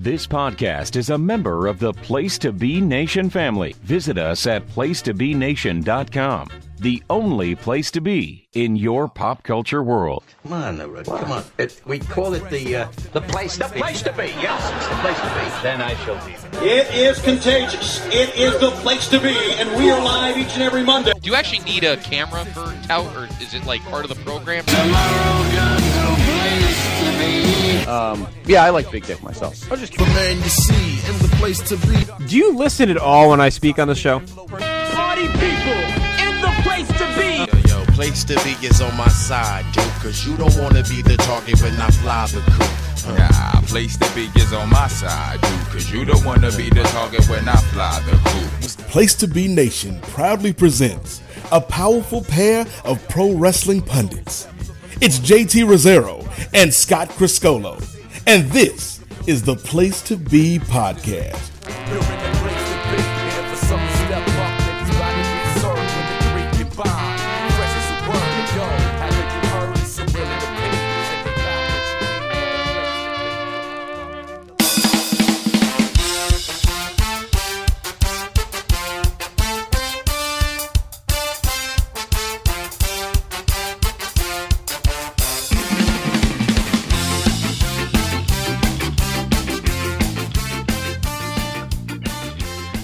This podcast is a member of the Place to Be Nation family. Visit us at placetobenation.com, the only place to be in your pop culture world. Come on, come on. It, we call it the uh, the place to The be. place to be, yes, it's the place to be. Then I shall be. It is contagious. It is the place to be, and we are live each and every Monday. Do you actually need a camera for tout, or is it like part of the program? Um, yeah, I like big dick myself. I was just The man you see in the place to be. Do you listen at all when I speak on the show? Yo, yo, place to be is on my side, dude. Cause you don't wanna be the target when I fly the coop. Yeah, place to be is on my side, dude. Cause you don't wanna be the target when I fly the coop. Place to Be Nation proudly presents a powerful pair of pro wrestling pundits. It's JT Rozzero and Scott Criscuolo, and this is the Place to Be podcast.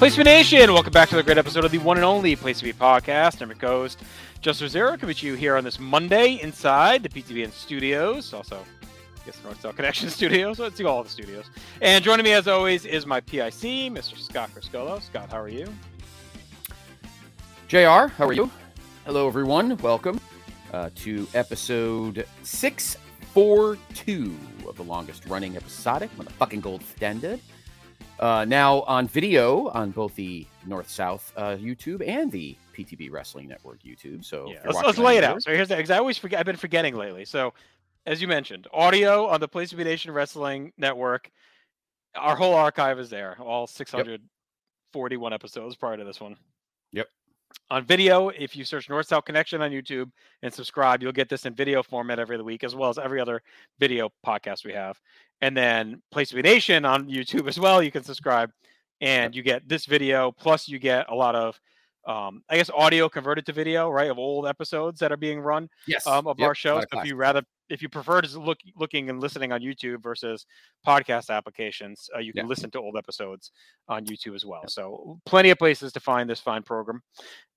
Place to Be Nation, welcome back to the great episode of the one and only Place to Be podcast. I'm your host, Justin Zero, coming to you here on this Monday inside the PTBN studios. Also, I guess North South Connection studios. Let's see all the studios. And joining me as always is my PIC, Mr. Scott Criscuolo. Scott, how are you? JR, how are you? Hello, everyone. Welcome uh, to episode 642 of the longest running episodic when the fucking gold standard. Uh, now on video on both the North South uh, YouTube and the PTB Wrestling Network YouTube. So Yeah, let's, let's lay it out. So here's the, 'cause I always forget. I've been forgetting lately. So, as you mentioned, audio on the Place to Be Nation Wrestling Network. Our whole archive is there. All 641 episodes prior to this one. Yep. On video, if you search North South Connection on YouTube and subscribe, you'll get this in video format every week, as well as every other video podcast we have. And then Place to Be Nation on YouTube as well. You can subscribe, and you get this video plus you get a lot of um, I guess audio converted to video, right, of old episodes that are being run Yes. um, of Yep, our a shows. lot If you rather, if you prefer to look looking and listening on YouTube versus podcast applications, uh, you can Yeah. listen to old episodes on YouTube as well. So plenty of places to find this fine program.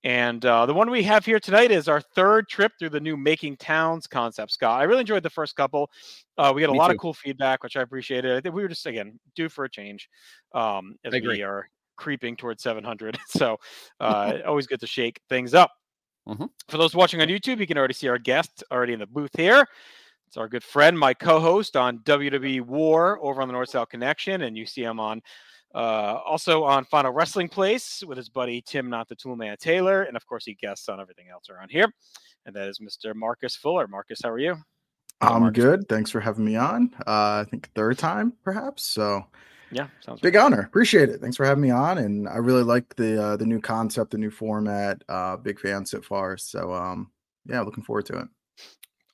And uh, the one we have here tonight is our third trip through the new Making Towns concept. Scott, I really enjoyed the first couple. Uh, we got a Me lot too. of cool feedback, which I appreciated. I think we were just again due for a change um, as we are creeping towards 700. So uh, always good to shake things up. Mhm. For those watching on YouTube, you can already see our guest already in the booth here. It's our good friend, my co-host on WWE War over on the North South Connection, and you see him on uh, also on Final Wrestling Place with his buddy Tim, not the Toolman Taylor, and of course he guests on everything else around here. And that is Mr. Marcus Fuller. Marcus, how are you? Hello, I'm Marcus. good. Thanks for having me on. Uh, I think third time, perhaps. So Yeah, sounds big honor. Appreciate it. Thanks for having me on. And I really like the uh, the new concept, the new format. Uh, big fan so far. So um, yeah, looking forward to it.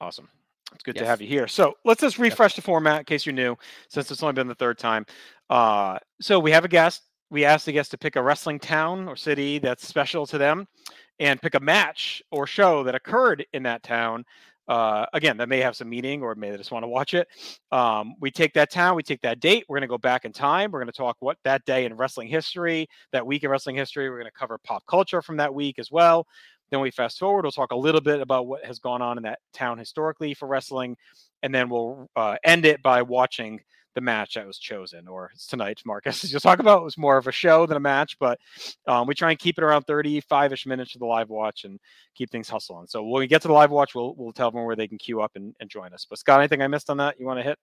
Awesome. It's good to have you here. So let's just refresh the format in case you're new, since it's only been the third time. Uh, so we have a guest. We ask the guest to pick a wrestling town or city that's special to them and pick a match or show that occurred in that town. Uh, again, that may have some meaning or may they just want to watch it. Um, we take that town, we take that date. We're going to go back in time. We're going to talk what that day in wrestling history, that week in wrestling history. We're going to cover pop culture from that week as well. Then we fast forward. We'll talk a little bit about what has gone on in that town historically for wrestling, and then we'll uh, end it by watching the match that was chosen. Or tonight, Marcus, you'll talk about, it was more of a show than a match, but um, we try and keep it around 35ish minutes for the live watch and keep things hustling. So when we get to the live watch, we'll we'll tell them where they can queue up and, and join us. But Scott, anything I missed on that you want to hit?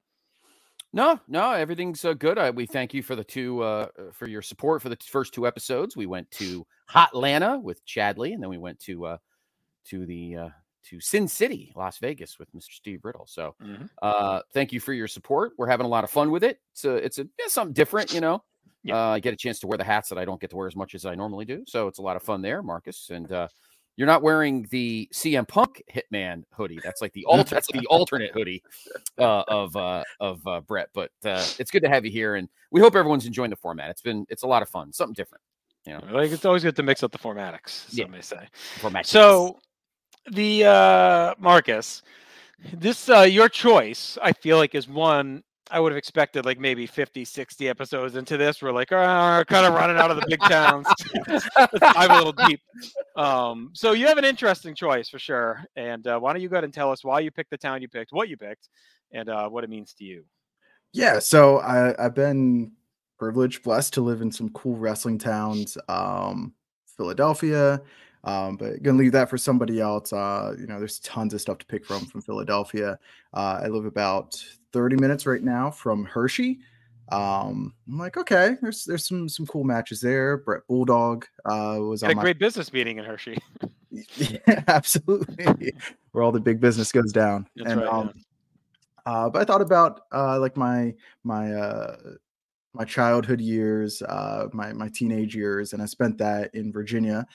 No, no, everything's uh, good. Uh, we thank you for the two uh, uh, for your support for the first two episodes. We went to Hot Hotlanta with Chadley, and then we went to uh, to the uh, to Sin City, Las Vegas, with Mr. Steve Riddle. So, Mhm. uh, thank you for your support. We're having a lot of fun with it. It's a it's a it's something different, you know. Yeah. Uh, I get a chance to wear the hats that I don't get to wear as much as I normally do, so it's a lot of fun there, Marcus. And uh, you're not wearing the CM Punk Hitman hoodie. That's like the alter, that's the alternate hoodie uh, of uh, of uh, Bret. But uh, it's good to have you here, and we hope everyone's enjoying the format. It's been it's a lot of fun, something different. You know, Like it's always good to mix up the formatics, Yeah. some may say. format. So the uh Marcus, this uh your choice, I feel like is one I would have expected like maybe 50, 60 episodes into this. We're like, ah, kind of running out of the big towns. Dive a little deep. Um, so you have an interesting choice for sure. And uh, why don't you go ahead and tell us why you picked the town you picked, what you picked, and uh, what it means to you. Yeah, so I, I've been privileged, blessed to live in some cool wrestling towns, um, Philadelphia. Um, but gonna leave that for somebody else. Uh, you know, there's tons of stuff to pick from from Philadelphia. Uh, I live about 30 minutes right now from Hershey. Um, I'm like, okay, there's there's some some cool matches there. Bret Bulldog uh, was Had on a my great business meeting in Hershey. yeah, absolutely. Where all the big business goes down. That's and right, um uh but I thought about uh like my my uh my childhood years, uh my my teenage years, and I spent that in Virginia.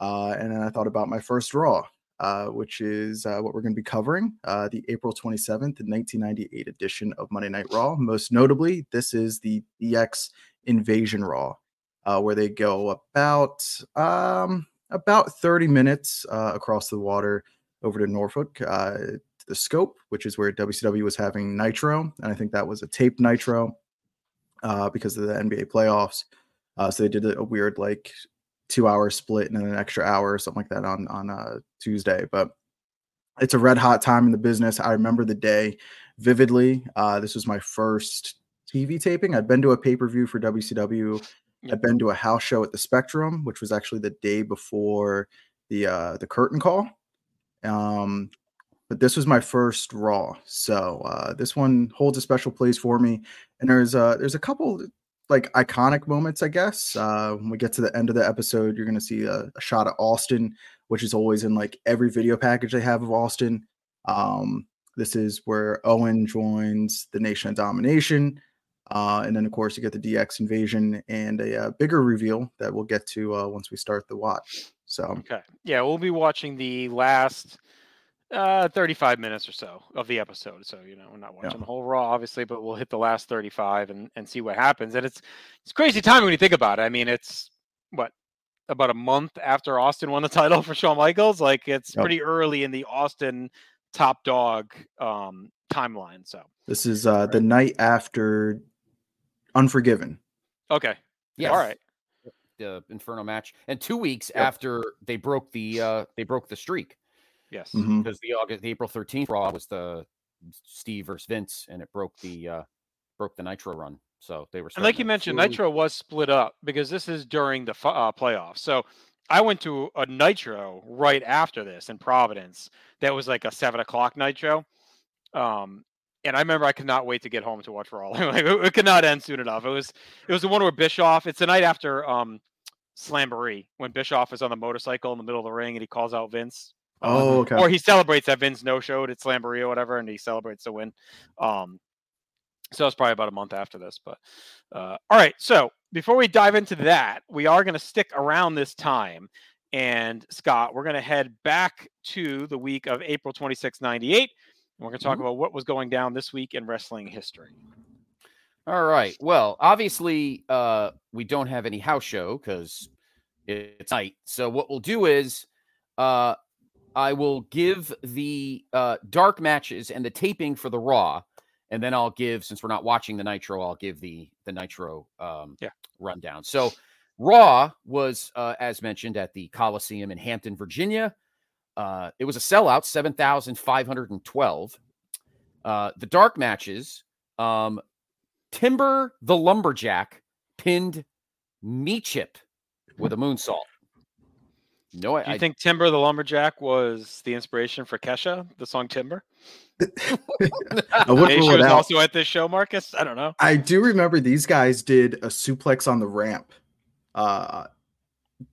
Uh and then I thought about my first raw, uh, which is uh, what we're going to be covering, uh, the April 27th, 1998 edition of Monday Night Raw. Most notably, this is the DX Invasion Raw, uh, where they go about um, about 30 minutes uh, across the water over to Norfolk, the Scope, which is where WCW was having Nitro, and I think that was a taped Nitro because of the NBA playoffs. So they did a weird like two hour split and then an extra hour or something like that on on uh, Tuesday. But it's a red hot time in the business. I remember the day vividly. Uh, this was my first TV taping. I'd been to a pay per view for WCW. I'd been to a house show at the Spectrum, which was actually the day before the uh, the curtain call. Um, but this was my first Raw, so uh, this one holds a special place for me. And there's a there's a couple like iconic moments, I guess. Uh, when we get to the end of the episode, you're gonna see a, a shot of Austin, which is always in like every video package they have of Austin. Um, this is where Owen joins the Nation of Domination. Uh, and then, of course, you get the DX invasion and a uh, bigger reveal that we'll get to uh, once we start the watch. So, Okay. Yeah, we'll be watching the last uh 35 minutes or so of the episode. So, you know, we're not watching the whole raw obviously, but we'll hit the last 35 and and see what happens. And it's it's crazy timing when you think about it. I mean, it's what about a month after Austin won the title for Shawn Michaels. Like it's Yep. pretty early in the Austin top dog um timeline. So, this is uh, the night after Unforgiven. okay. Yes. All right. the Inferno match, and two weeks after they broke the uh they broke the streak Yes. Mhm. because the August the April thirteenth Raw was the Steve versus Vince, and it broke the uh broke the Nitro run. So they were And like you mentioned, slowly- Nitro was split up because this is during the uh, playoffs. So I went to a Nitro right after this in Providence. That was like a seven o'clock Nitro. Um, and I remember I could not wait to get home to watch Raw. like, it, it could not end soon enough. It was it was the one where Bischoff. It's the night after um, Slamboree when Bischoff is on the motorcycle in the middle of the ring and he calls out Vince. Oh, okay. Or he celebrates that Vince no showed at Slamboree or whatever, and he celebrates the win. Um, so it's probably about a month after this. But uh, all right. So before we dive into that, we are going to stick around this time. And Scott, we're going to head back to the week of April 26, 98. And we're going to talk about what was going down this week in wrestling history. All right. Well, obviously, uh, we don't have any house show because it's night. So what we'll do is, uh, I will give the uh, dark matches and the taping for the Raw, and then I'll give, since we're not watching the Nitro, I'll give the the Nitro um, Yeah. rundown. So Raw was, uh, as mentioned, at the Coliseum in Hampton, Virginia. Uh, it was a sellout, seven thousand five hundred and twelve. Uh, the dark matches. Um, Timber the Lumberjack pinned me chip with a moonsault. No, I, Do you I think Timber the Lumberjack was the inspiration for Kesha, the song Timber? I wouldn't rule it was out. also at this show, Marcus. I don't know. I do remember these guys did a suplex on the ramp. Uh,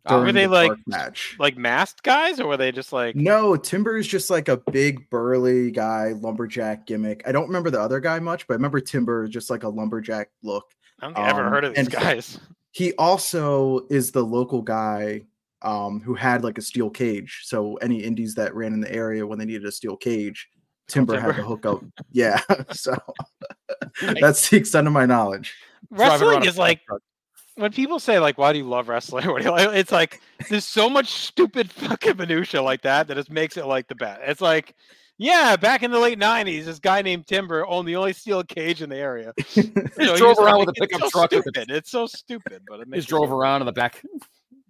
Uh, were during they the like dark match? like masked guys, or were they just like No, Timber is just like a big burly guy, lumberjack gimmick. I don't remember the other guy much, but I remember Timber just like a lumberjack look. I don't think I've ever Um, heard of these and- guys. He also is the local guy um, who had like a steel cage. So any indies that ran in the area when they needed a steel cage, Timber had Timber. to hook up. Yeah, so that's the extent of my knowledge. Driving around Wrestling is like truck. when people say like, "Why do you love wrestling?" What do you like? It's like there's so much stupid fucking minutia like that that it makes it like the best. It's like, yeah, back in the late '90s, this guy named Timber owned the only steel cage in the area. You know, he drove around like- with a it's pickup so truck Stupid. It's so stupid, but it makes Just it drove around in the back.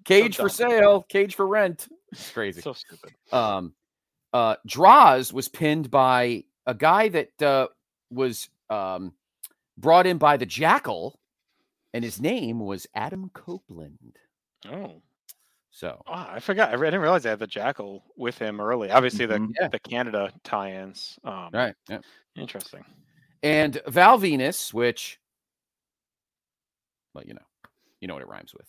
Cage for sale, cage for rent. It's crazy. So stupid. um uh Droz was pinned by a guy that uh was um brought in by the Jackal and his name was Adam Copeland. Oh, So wow, I forgot. I didn't realize I had the Jackal with him early. Obviously, the Mhm. Yeah. the Canada tie-ins. Um, right, yeah. Interesting. And Val Venis, which well, you know, you know what it rhymes with.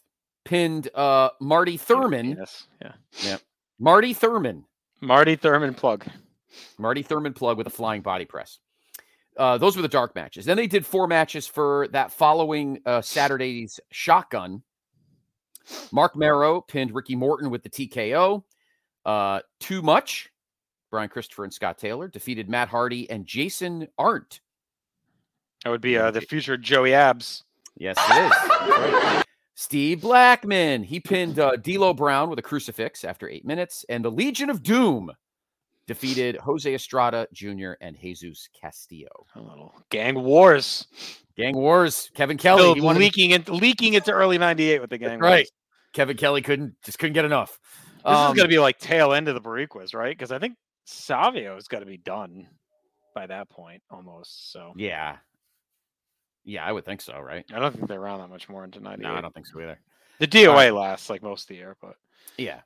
Pinned uh Marty Thurman. Venis, Yeah. Yeah. Marty Thurman. Marty Thurman plug. Marty Thurman plug with a flying body press. Uh, those were the dark matches. Then they did four matches for that following uh, Saturday's shotgun. Marc Mero pinned Ricky Morton with the TKO. Uh, Too much. Brian Christopher and Scott Taylor defeated Matt Hardy and Jason Arndt. That would be uh, the future Joey Abs. Yes, it is. Right. Steve Blackman. He pinned uh, D'Lo Brown with a crucifix after eight minutes, and the Legion of Doom defeated Jose Estrada Jr. and Jesus Castillo. A little gang wars. Gang Wars. Kevin Kelly. Still he wanted- leaking it, leaking into early '98 with the gang. right. Wars. Kevin Kelly couldn't just couldn't get enough. This Um, is going to be like tail end of the Boricuas, right? Because I think Savio's got to be done by that point almost. So yeah, yeah, I would think so. Right? I don't think they're around that much more into '98. No, I don't think so either. The DOA lasts like most of the year, but Yeah.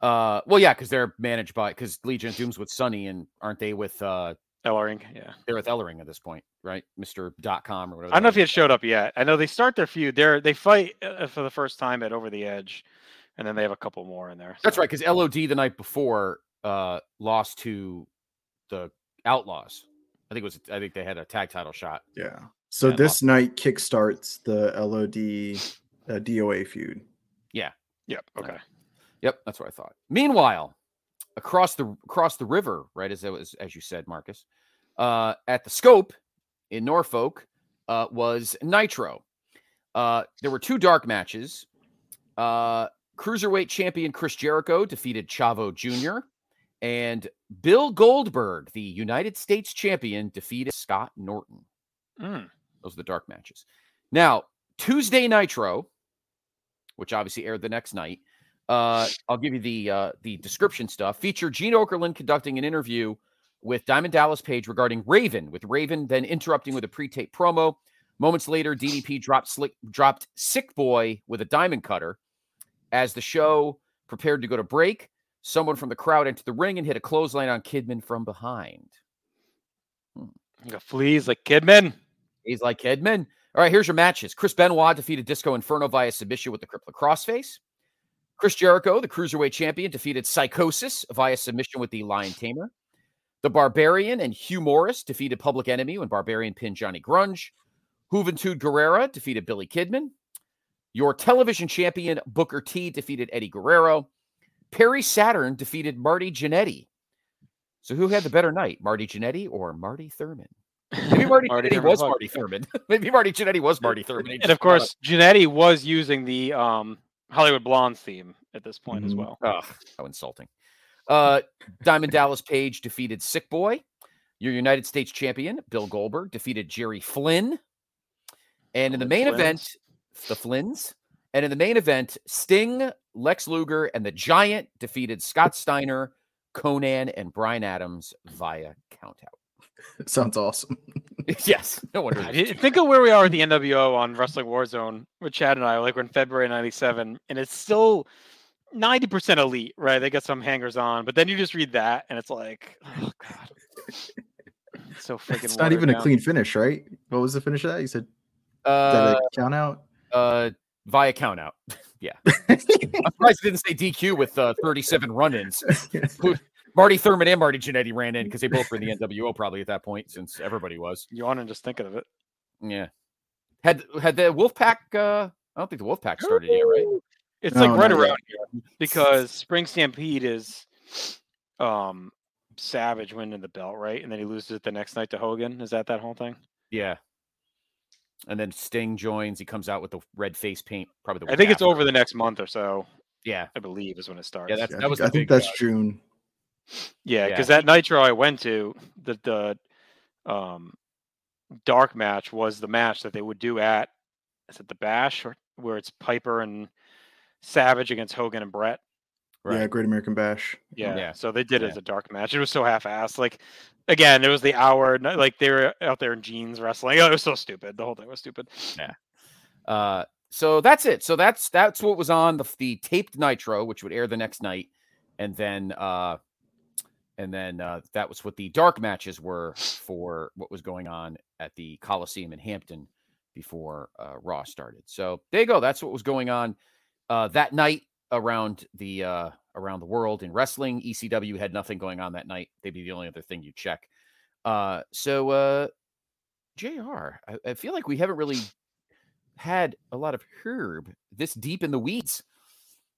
Uh, well, yeah, because they're managed by because Legion of Doom's with Sunny, and aren't they with uh Ellering, yeah. they're with Ellering at this point, right? Mister Dot com or whatever. I don't know if he had showed up yet. I know they start their feud. They're they fight uh, for the first time at Over the Edge, and then they have a couple more in there. That's right, because LOD the night before uh lost to the Outlaws. I think it was I think they had a tag title shot. Yeah. So Yeah, this night kickstarts the LOD uh, DOA feud. Yeah. Yep. Okay. Yep, that's what I thought. Meanwhile, across the across the river, right as it was as you said, Marcus, uh, at the Scope in Norfolk uh, was Nitro. Uh, there were two dark matches. Uh, cruiserweight champion Chris Jericho defeated Chavo Jr. and Bill Goldberg, the United States champion, defeated Scott Norton. Mm. Those are the dark matches. Now, Tuesday Nitro, which obviously aired the next night. Uh, I'll give you the uh, the description stuff. Featured Gene Okerlund conducting an interview with Diamond Dallas Page regarding Raven, with Raven then interrupting with a pre-tape promo. Moments later, DDP dropped slick dropped Sick Boy with a diamond cutter. As the show prepared to go to break, someone from the crowd entered the ring and hit a clothesline on Kidman from behind. Got fleas like Kidman. He's like Kidman. All right, here's your matches. Chris Benoit defeated Disco Inferno via submission with the crippler crossface. Chris Jericho, the cruiserweight champion, defeated Psychosis via submission with the Lion Tamer. The Barbarian and Hugh Morrus defeated Public Enemy when Barbarian pinned Johnny Grunge. Juventud Guerrera defeated Billy Kidman. Your television champion, Booker T, defeated Eddie Guerrero. Perry Saturn defeated Marty Jannetty. So who had the better night, Marty Jannetty or Marty Thurman? Maybe Marty, Marty Jannetty was. Marty Thurman. Maybe Marty Jannetty was Marty Thurman. And of course, Jannetty was using the um, Hollywood Blonde theme at this point as Mhm. well. Oh, how insulting. Uh, Diamond Dallas Page defeated Sick Boy. Your United States champion, Bill Goldberg, defeated Jerry Flynn. And in the The main Flynns. event, the Flynns. And in the main event, Sting, Lex Luger, and the Giant defeated Scott Steiner, Konnan, and Brian Adams via countout. Sounds awesome. yes, no wonder. God, there's you- two. Think of where we are at the NWO on Wrestling Warzone with Chad and I, like we're in February '97, and it's still 90% elite, right? They got some hangers on, but then you just read that, and it's like, oh god, It's so freaking. It's not watered even a clean finish, right? What was the finish of that? You said is that Uh, a count out? uh, via countout. yeah. I'm surprised it didn't say DQ with uh, 37 run-ins. Who- Marty Thurman and Marty Jannetty ran in because they both were in the NWO probably at that point, since everybody was. You want to just thinking of it. Yeah. Had had the Wolfpack? Uh, I don't think the Wolfpack started yet, right? It's No, like right not yet. around here because Spring Stampede is um Savage winning the belt, right? And then he loses it the next night to Hogan. Is that that whole thing? Yeah. And then Sting joins. He comes out with the red face paint. Probably the I think week it's over the next month or so. Yeah. I believe is when it starts. Yeah, that's Yeah, I that was think, I think that's uh, June. Yeah, Yeah. because that Nitro I went to, the the um dark match was the match that they would do at is it the Bash or where it's Piper and Savage against Hogan and Bret. Yeah, Great American Bash. Yeah. Yeah. So they did it as a dark match. It was so half-assed. Like again, it was the hour. Like they were out there in jeans wrestling. Oh, it was so stupid. The whole thing was stupid. Yeah. Uh, so that's it. So that's that's what was on the the taped Nitro, which would air the next night, and then uh, and then uh, that was what the dark matches were for what was going on at the Coliseum in Hampton before uh, Raw started. So there you go. That's what was going on uh, that night around the uh, around the world in wrestling. ECW had nothing going on that night. They'd be the only other thing you check. Uh, so uh, Jr. I, I feel like we haven't really had a lot of Herb this deep in the weeds.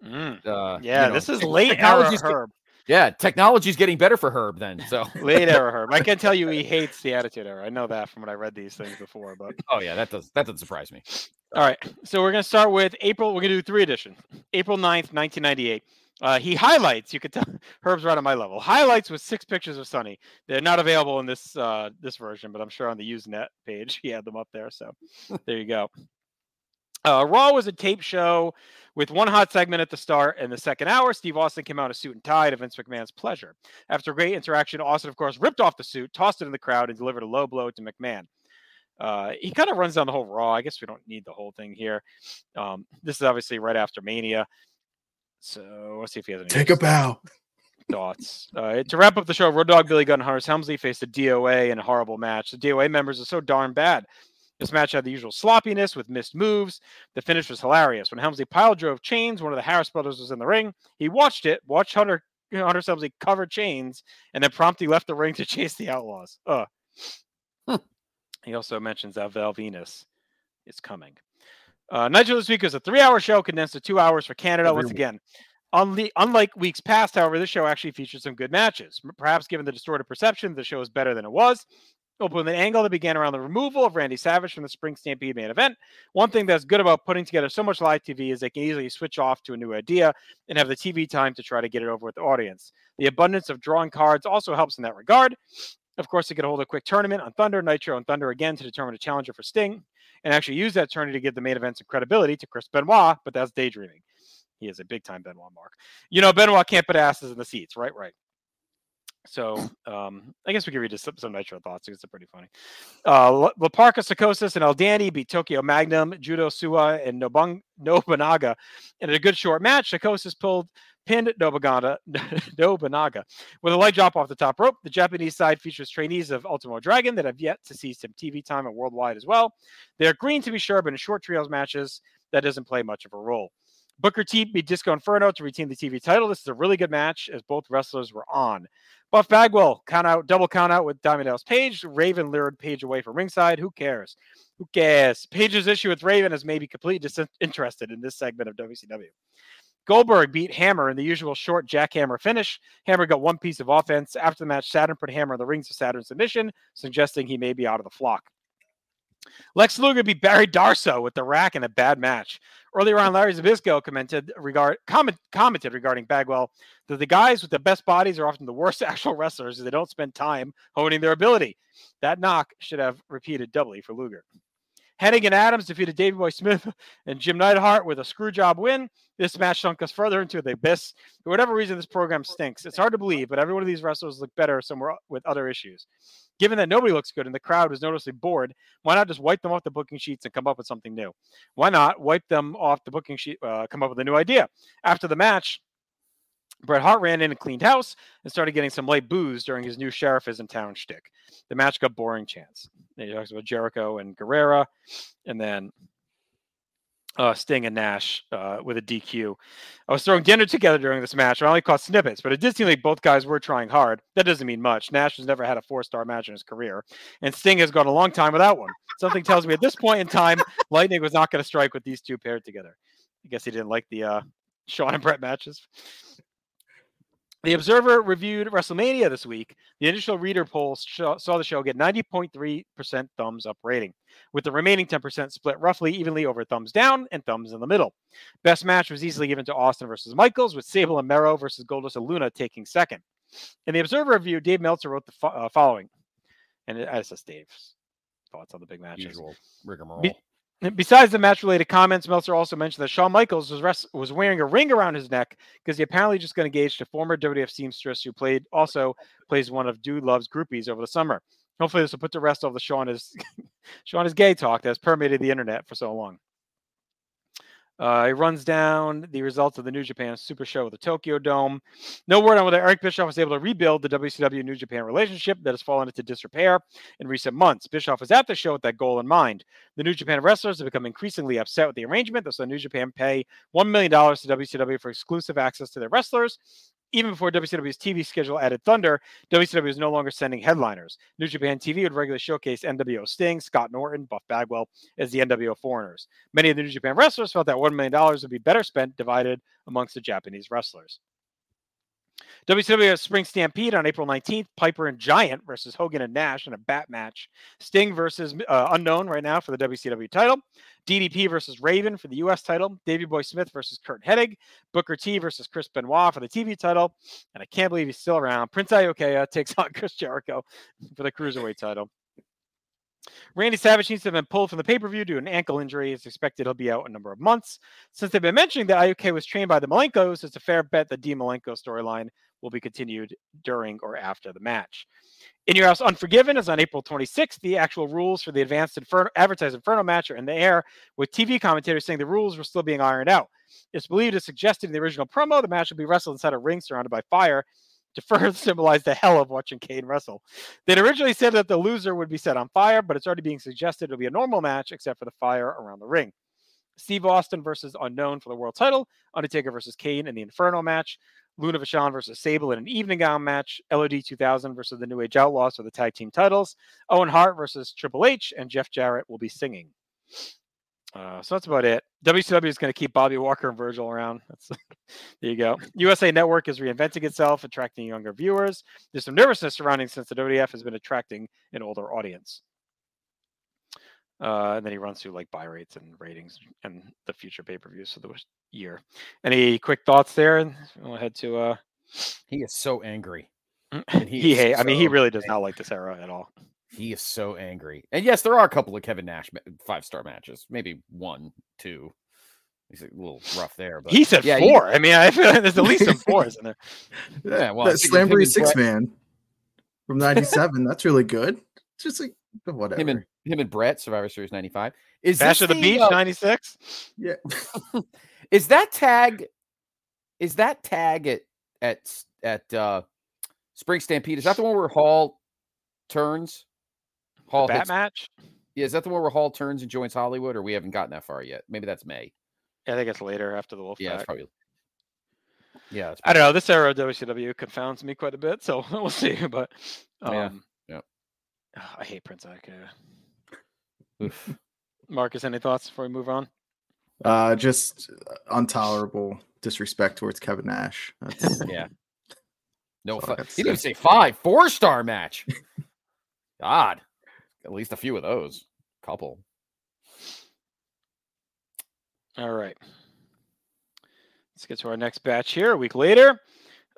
Mm. Uh, Yeah, you know, this is late era Herb. Yeah, technology's getting better for Herb then. So Late era Herb. I can tell you he hates the Attitude Era. I know that from when I read these things before. But oh yeah, that does that doesn't surprise me. all right, so we're gonna start with April. We're gonna do three edition. April 9th, 1998. Uh, he highlights. You could tell Herb's right on my level. Highlights with six pictures of Sunny. They're not available in this uh, this version, but I'm sure on the Usenet page he had them up there. So there you go. Uh, Raw was a tape show with one hot segment at the start and the second hour. Steve Austin came out in a suit and tie to Vince McMahon's pleasure. After a great interaction, Austin, of course, ripped off the suit, tossed it in the crowd, and delivered a low blow to McMahon. Uh, he kind of runs down the whole Raw. I guess we don't need the whole thing here. Um, this is obviously right after Mania. So let's see if he has any Take a bow. thoughts. Uh, to wrap up the show, Road Dogg Billy Gunn and Horace Helmsley faced a DOA in a horrible match. The DOA members are so darn bad. This match had the usual sloppiness with missed moves. The finish was hilarious. When Helmsley pile drove Chainz, one of the Harris brothers was in the ring. He watched it, watched Hunter Hunter Helmsley cover Chainz, and then promptly left the ring to chase the Outlaws. Uh. He also mentions that Val Venis is coming. Uh, Nitro this week was a three-hour show condensed to two hours for Canada. Every Once week. again, Unle- unlike weeks past, however, this show actually featured some good matches. Perhaps given the distorted perception, the show is better than it was. Open with an angle that began around the removal of Randy Savage from the Spring Stampede main event. One thing that's good about putting together so much live TV is they can easily switch off to a new idea and have the TV time to try to get it over with the audience. The abundance of drawing cards also helps in that regard. Of course, they could hold a quick tournament on Thunder, Nitro, and Thunder again to determine a challenger for Sting, and actually use that tourney to give the main event some credibility to Chris Benoit, but that's daydreaming. He is a big time Benoit mark. You know, Benoit can't put asses in the seats, right? Right. So um, I guess we can read just some, some Nitro thoughts because they're pretty funny. Uh, La La Parca Psychosis and Aldani beat Tokyo Magnum, Judo Suwa, and Nobung, Nobunaga And in a good short match. Psychosis pulled pinned Nobunaga, Nobunaga with a light drop off the top rope. The Japanese side features trainees of Ultimo Dragon that have yet to see some TV time and worldwide as well. They're green to be sure, but in short trios matches, that doesn't play much of a role. Booker T beat Disco Inferno to retain the TV title. This is a really good match as both wrestlers were on. Buff Bagwell count out, double count out with Diamond Dallas Page. Raven lured Page away from ringside. Who cares? Who cares? Page's issue with Raven is maybe completely disinterested in this segment of WCW. Goldberg beat Hammer in the usual short jackhammer finish. Hammer got one piece of offense. After the match, Saturn put Hammer in the rings of Saturn's submission, suggesting he may be out of the flock. Lex Luger beat Barry Darsow with the rack in a bad match. Earlier on, Larry Zbyszko commented regard comment, commented regarding Bagwell that the guys with the best bodies are often the worst actual wrestlers as they don't spend time honing their ability. That knock should have repeated doubly for Luger. Hennig and Adams defeated Davey Boy Smith and Jim Neidhart with a screwjob win. This match sunk us further into the abyss. For whatever reason, this program stinks. It's hard to believe, but every one of these wrestlers look better somewhere with other issues. Given that nobody looks good and the crowd was noticeably bored, why not just wipe them off the booking sheets and come up with something new? Why not wipe them off the booking sheet, uh, come up with a new idea? After the match, Bret Hart ran in and cleaned house and started getting some light booze during his new sheriff is in town shtick. The match got boring chance. He talks about Jericho and Guerrera, and then uh, Sting and Nash uh, with a DQ. I was throwing dinner together during this match. I only caught snippets, but it did seem like both guys were trying hard. That doesn't mean much. Nash has never had a four star match in his career, and Sting has gone a long time without one. Something tells me at this point in time, Lightning was not going to strike with these two paired together. I guess he didn't like the uh, Shawn and Bret matches. The Observer reviewed WrestleMania this week. The initial reader poll saw the show get 90.3% thumbs up rating, with the remaining 10% split roughly evenly over thumbs down and thumbs in the middle. Best match was easily given to Austin versus Michaels, with Sable and Mero versus Goldust and Luna taking second. In the Observer review, Dave Meltzer wrote the fo- uh, following, and it, as just Dave's thoughts on the big matches. Usual rigmarole. Be- Besides the match-related comments, Meltzer also mentioned that Shawn Michaels was rest- was wearing a ring around his neck because he apparently just got engaged to former WWF seamstress who played also plays one of Dude Love's groupies over the summer. Hopefully, this will put the rest of the Shawn is Shawn is gay talk that has permeated the internet for so long. Uh, he runs down the results of the New Japan Super Show with the Tokyo Dome. No word on whether Eric Bischoff was able to rebuild the WCW New Japan relationship that has fallen into disrepair in recent months. Bischoff was at the show with that goal in mind. The New Japan wrestlers have become increasingly upset with the arrangement. The New Japan pay $1 million to WCW for exclusive access to their wrestlers. Even before WCW's TV schedule added Thunder, WCW is no longer sending headliners. New Japan TV would regularly showcase NWO Sting, Scott Norton, Buff Bagwell as the NWO foreigners. Many of the New Japan wrestlers felt that $1 million would be better spent divided amongst the Japanese wrestlers. WCW Spring Stampede on April 19th. Piper and Giant versus Hogan and Nash in a bat match. Sting versus uh, Unknown right now for the WCW title. DDP versus Raven for the U.S. title. Davey Boy Smith versus Curt Hennig. Booker T versus Chris Benoit for the TV title. And I can't believe he's still around. Prince Iaukea takes on Chris Jericho for the Cruiserweight title. Randy Savage needs to have been pulled from the pay per view due to an ankle injury. It's expected he'll be out a number of months. Since they've been mentioning that Iaukea was trained by the Malenkos, it's a fair bet the D Malenko storyline will be continued during or after the match. In Your House Unforgiven is on April 26th. The actual rules for the Advanced Inferno, Advertised Inferno match are in the air, with TV commentators saying the rules were still being ironed out. It's believed as suggested in the original promo, the match will be wrestled inside a ring surrounded by fire to further symbolize the hell of watching Kane wrestle. They'd originally said that the loser would be set on fire, but it's already being suggested it'll be a normal match except for the fire around the ring. Steve Austin versus Unknown for the world title, Undertaker versus Kane in the Inferno match, Luna Vachon versus Sable in an evening gown match, LOD 2000 versus the New Age Outlaws for the tag team titles, Owen Hart versus Triple H, and Jeff Jarrett will be singing. Uh, so that's about it. WCW is going to keep Bobby Walker and Virgil around. That's there you go. USA Network is reinventing itself, attracting younger viewers. There's some nervousness surrounding since the WDF has been attracting an older audience. Uh, and then he runs through like buy rates and ratings and the future pay per views for the year. Any quick thoughts there? And we'll head to. Uh, he is so angry. he, he hate, so I mean, he really does not like this era at all. He is so angry. And yes, there are a couple of Kevin Nash five star matches, maybe one, two. He's a little rough there, but he said yeah, four. He, I mean, I feel like there's at least some fours in there. Yeah, well, that Slamboree six man from '97. that's really good. It's just like whatever. Him and him and Bret, Survivor Series '95. Is Bash of the, the Beach '96? Uh, yeah. is that tag? Is that tag at at at uh Spring Stampede? Is that the one where Hall turns? Hall bat hits, match. Yeah, is that the one where Hall turns and joins Hollywood, or we haven't gotten that far yet? Maybe that's May. Yeah, I think it's later after the Wolf. Yeah, it's probably. Yeah, I don't know. This era of WCW confounds me quite a bit, so we'll see. But um, yeah, yeah. I hate Prince Iaukea. Marcus, any thoughts before we move on? Uh, just intolerable disrespect towards Kevin Nash. That's, yeah. No, fi- he didn't even say five, four star match. God, at least a few of those. Couple. All right. Let's get to our next batch here. A week later,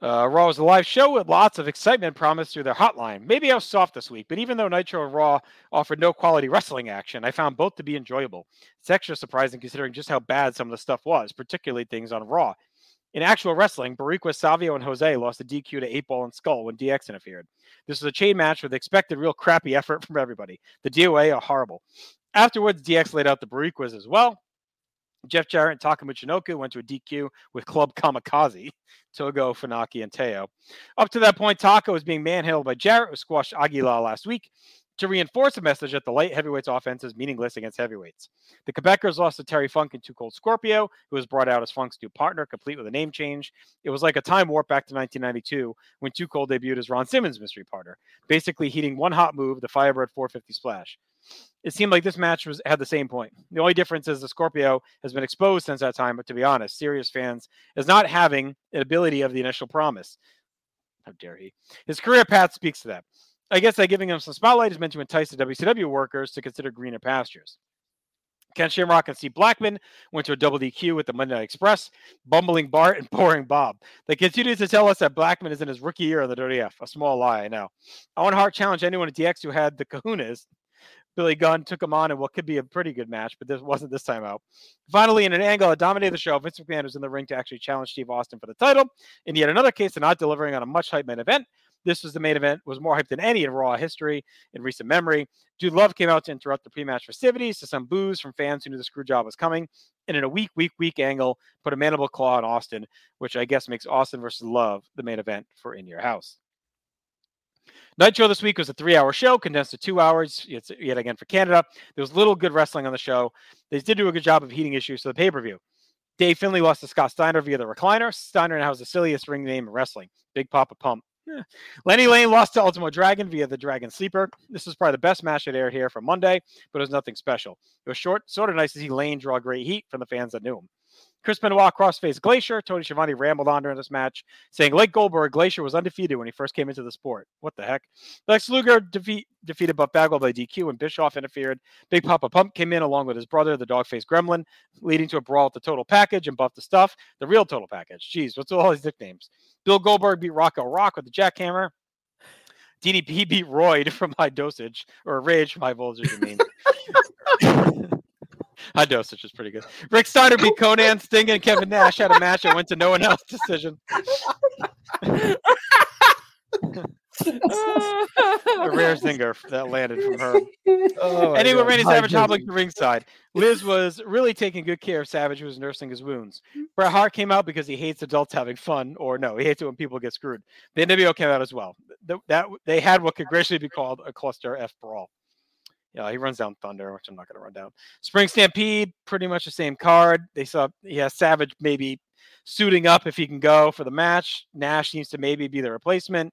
uh, Raw was a live show with lots of excitement promised through their hotline. Maybe I was soft this week, but even though Nitro and Raw offered no quality wrestling action, I found both to be enjoyable. It's extra surprising considering just how bad some of the stuff was, particularly things on Raw. In actual wrestling, Boricua, Savio, and Jose lost a DQ to 8 Ball and Skull when DX interfered. This was a chain match with expected real crappy effort from everybody. The DOA are horrible. Afterwards, DX laid out the Boricuas as well. Jeff Jarrett and Taka Michinoku went to a DQ with Club Kamikaze, Togo, Funaki, and Teo. Up to that point, Taka was being manhandled by Jarrett, who squashed Aguilar last week. To reinforce the message that the light heavyweights offense is meaningless against heavyweights. The Quebecers lost to Terry Funk and Too Cold Scorpio, who was brought out as Funk's new partner, complete with a name change. It was like a time warp back to 1992 when Too Cold debuted as Ron Simmons' mystery partner, basically heating one hot move, the Firebird 450 splash. It seemed like this match was had the same point. The only difference is the Scorpio has been exposed since that time, but to be honest, serious fans is not having an ability of the initial promise. How dare he? His career path speaks to that. I guess that giving him some spotlight is meant to entice the WCW workers to consider greener pastures. Ken Shamrock and Steve Blackman went to a double DQ with the Monday Night Express, bumbling Bart and boring Bob. They continue to tell us that Blackman is in his rookie year of the WWF. A small lie, I know. I want to hard challenge anyone at DX who had the kahunas. Billy Gunn took him on in what could be a pretty good match, but this wasn't this time out. Finally, in an angle that dominated the show, Vince McMahon was in the ring to actually challenge Steve Austin for the title. In yet another case of not delivering on a much hype main event, this was the main event, was more hyped than any in Raw history in recent memory. Dude Love came out to interrupt the pre-match festivities to some boos from fans who knew the screw job was coming. And in a weak, weak, weak angle, put a mandible claw on Austin, which I guess makes Austin versus Love the main event for In Your House. Nitro this week was a three hour show, condensed to two hours. It's yet again for Canada. There was little good wrestling on the show. They did do a good job of heating issues to the pay per view. Dave Finlay lost to Scott Steiner via the recliner. Steiner now has the silliest ring name in wrestling Big Papa Pump. Lenny Lane lost to Ultimo Dragon via the Dragon Sleeper. This was probably the best match that aired here for Monday, but it was nothing special. It was short, sort of nice to see Lane draw great heat from the fans that knew him. Chris Benoit crossface Glacier. Tony Schiavone rambled on during this match, saying Lake Goldberg, Glacier was undefeated when he first came into the sport. What the heck? Lex Luger defeat, defeated Buff Bagwell by DQ and Bischoff interfered. Big Papa Pump came in along with his brother, the Dogface Gremlin, leading to a brawl at the Total Package and Buff the Stuff, the real Total Package. Jeez, what's all these nicknames? Bill Goldberg beat Rocco Rock with the jackhammer. DDP beat Royd from High Dosage, or Rage from High Voltage, I mean. High dosage is pretty good. Rick Steiner beat Konnan, Sting, and Kevin Nash had a match that went to no one else decision. a rare zinger that landed from her. Oh anyway, Randy Savage hobbling to ringside. Liz was really taking good care of Savage, who was nursing his wounds. Mm-hmm. Bret Hart came out because he hates adults having fun, or no, he hates it when people get screwed. The NWO came out as well. The, that they had what could graciously be called a cluster F brawl. Yeah, he runs down Thunder, which I'm not going to run down. Spring Stampede, pretty much the same card. They saw, yeah, Savage maybe suiting up if he can go for the match. Nash seems to maybe be the replacement.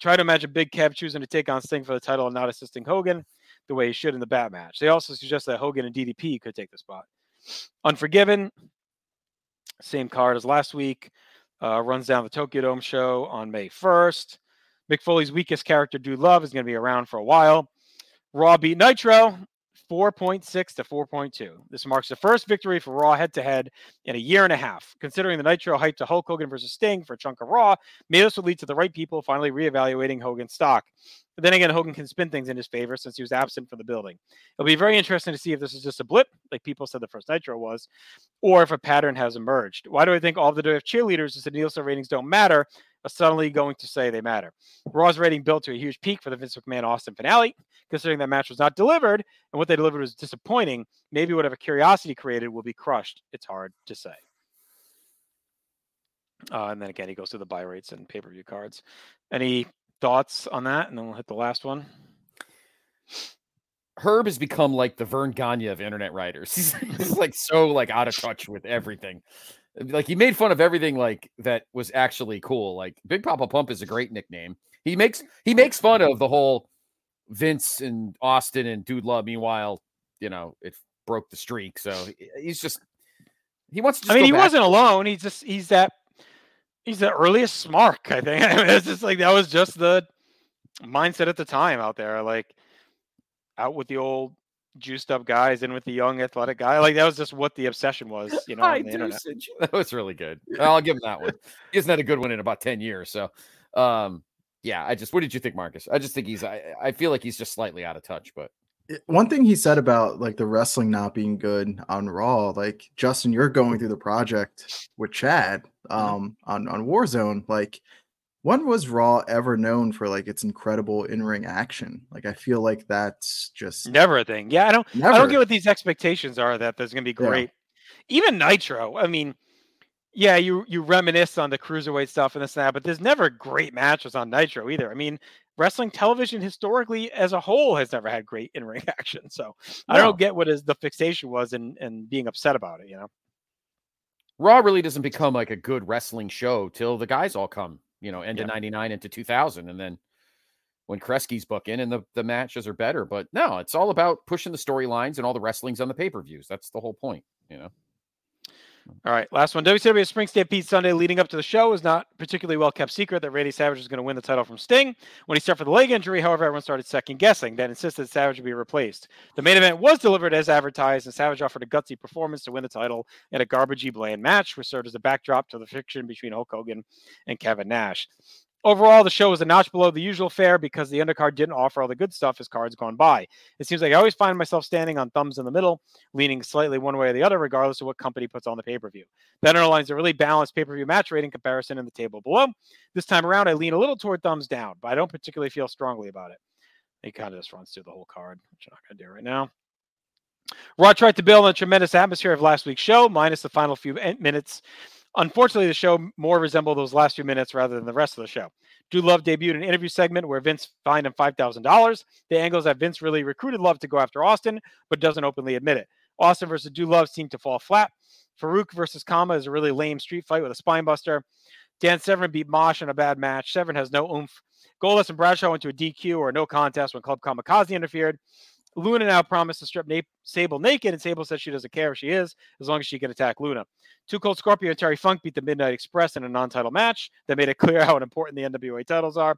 Try to imagine Big Kev choosing to take on Sting for the title and not assisting Hogan the way he should in the bat match. They also suggest that Hogan and DDP could take the spot. Unforgiven, same card as last week. Uh, runs down the Tokyo Dome show on May 1st. Mick Foley's weakest character, Dude Love, is going to be around for a while. Raw beat Nitro 4.6 to 4.2. This marks the first victory for Raw head to head in a year and a half. Considering the Nitro hype to Hulk Hogan versus Sting for a chunk of Raw, maybe this would lead to the right people finally reevaluating Hogan's stock. But then again, Hogan can spin things in his favor since he was absent from the building. It'll be very interesting to see if this is just a blip, like people said the first Nitro was, or if a pattern has emerged. Why do I think all the cheerleaders and the Nielsen ratings don't matter suddenly going to say they matter? Raw's rating built to a huge peak for the Vince McMahon Austin finale. Considering that match was not delivered and what they delivered was disappointing, maybe whatever curiosity created will be crushed. It's hard to say. Uh, and then again, he goes through the buy rates and pay per view cards. Any thoughts on that? And then we'll hit the last one. Herb has become like the Verne Gagne of internet writers. He's, he's like so like out of touch with everything. Like he made fun of everything like that was actually cool. Like Big Papa Pump is a great nickname. He makes he makes fun of the whole Vince and Austin and Dude Love. Meanwhile, you know, it broke the streak. So he's just he wants to. I mean, he back. wasn't alone. He's just he's that he's the earliest Smark. I think I mean, it's just like that was just the mindset at the time out there. Like out with the old juiced up guys in with the young athletic guy. Like that was just what the obsession was, you know, on the internet. That was really good. I'll give him that one. He hasn't had a good one in about 10 years. So um yeah, I just what did you think, Marcus? I just think he's I, I feel like he's just slightly out of touch, but one thing he said about like the wrestling not being good on Raw, like Justin, you're going through the project with Chad mm-hmm. um on on Warzone, like when was Raw ever known for like its incredible in-ring action? Like I feel like that's just never a thing. Yeah, I don't never. I don't get what these expectations are that there's gonna be great. Yeah. Even Nitro, I mean, yeah, you you reminisce on the cruiserweight stuff and this and that, but there's never great matches on Nitro either. I mean, wrestling television historically as a whole has never had great in ring action. So I don't get what is the fixation was and and being upset about it. You know, Raw really doesn't become like a good wrestling show till the guys all come, you know, end of 99 into 2000. And then when Kresge's booking and the, the matches are better. But no, it's all about pushing the storylines and all the wrestling's on the pay per views. That's the whole point, you know. All right, last one. WCW Spring Stampede Sunday leading up to the show was not particularly well kept secret that Randy Savage was going to win the title from Sting. When he suffered the leg injury, however, everyone started second guessing, then insisted Savage would be replaced. The main event was delivered as advertised, and Savage offered a gutsy performance to win the title in a garbagey bland match, which served as a backdrop to the friction between Hulk Hogan and Kevin Nash. Overall, the show was a notch below the usual fare because the undercard didn't offer all the good stuff as cards gone by. It seems like I always find myself standing on thumbs in the middle, leaning slightly one way or the other, regardless of what company puts on the pay per view. That underlines a really balanced pay per view match rating comparison in the table below. This time around, I lean a little toward thumbs down, but I don't particularly feel strongly about it. It kind of just runs through the whole card, which I'm not going to do right now. Raw tried to build on a tremendous atmosphere of last week's show, minus the final few minutes. Unfortunately, the show more resembled those last few minutes rather than the rest of the show. Dude Love debuted an interview segment where Vince fined him $5,000. The angles that Vince really recruited Love to go after Austin, but doesn't openly admit it. Austin versus Dude Love seemed to fall flat. Faarooq versus Kama is a really lame street fight with a spine buster. Dan Severn beat Mosh in a bad match. Severn has no oomph. Goldust and Bradshaw went to a DQ or no contest when Club Kamikaze interfered. Luna now promised to strip Na- Sable naked, and Sable says she doesn't care if she is, as long as she can attack Luna. Two Cold Scorpio and Terry Funk beat the Midnight Express in a non-title match that made it clear how important the NWA titles are.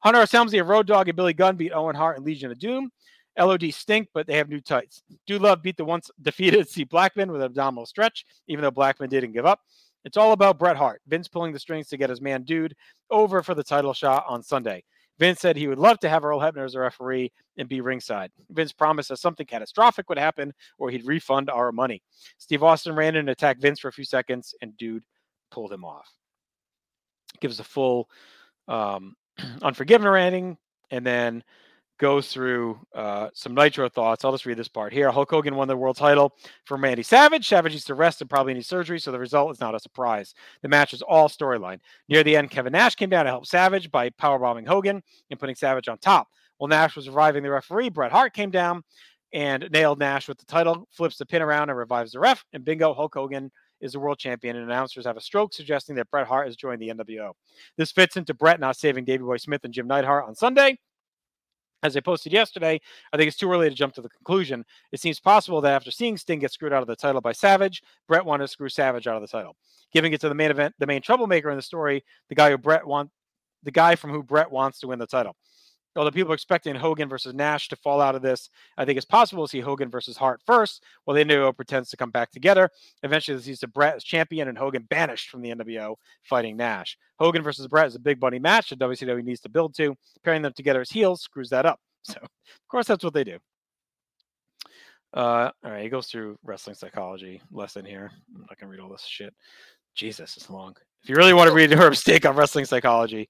Hunter S. And Road Dogg and Billy Gunn beat Owen Hart and Legion of Doom. LOD stink, but they have new tights. Dude Love beat the once defeated C. Blackman with an abdominal stretch, even though Blackman didn't give up. It's all about Bret Hart. Vince pulling the strings to get his man Dude over for the title shot on Sunday. Vince said he would love to have Earl Hebner as a referee and be ringside. Vince promised that something catastrophic would happen or he'd refund our money. Steve Austin ran in and attacked Vince for a few seconds, and Dude pulled him off. Gives a full um, Unforgiven rating, and then goes through uh, some Nitro thoughts. I'll just read this part here. Hulk Hogan won the world title from Randy Savage. Savage used to rest and probably need surgery, so the result is not a surprise. The match is all storyline. Near the end, Kevin Nash came down to help Savage by powerbombing Hogan and putting Savage on top. While Nash was reviving the referee, Bret Hart came down and nailed Nash with the title, flips the pin around and revives the ref, and bingo, Hulk Hogan is the world champion, and announcers have a stroke suggesting that Bret Hart has joined the NWO. This fits into Bret not saving Davey Boy Smith and Jim Neidhart on Sunday. As I posted yesterday, I think it's too early to jump to the conclusion. It seems possible that after seeing Sting get screwed out of the title by Savage, Bret wanted to screw Savage out of the title, giving it to the main event, the main troublemaker in the story, the guy who Bret want, the guy from who Bret wants to win the title. Although people are expecting Hogan versus Nash to fall out of this, I think it's possible to see Hogan versus Hart first, while the NWO pretends to come back together. Eventually, this leads to Bret as champion and Hogan banished from the NWO, fighting Nash. Hogan versus Bret is a big money match that WCW needs to build to. Pairing them together as heels screws that up. So, of course, that's what they do. Uh, all right, he goes through wrestling psychology lesson here. I'm not gonna read all this shit. Jesus, it's long. If you really want to read Herb's take on wrestling psychology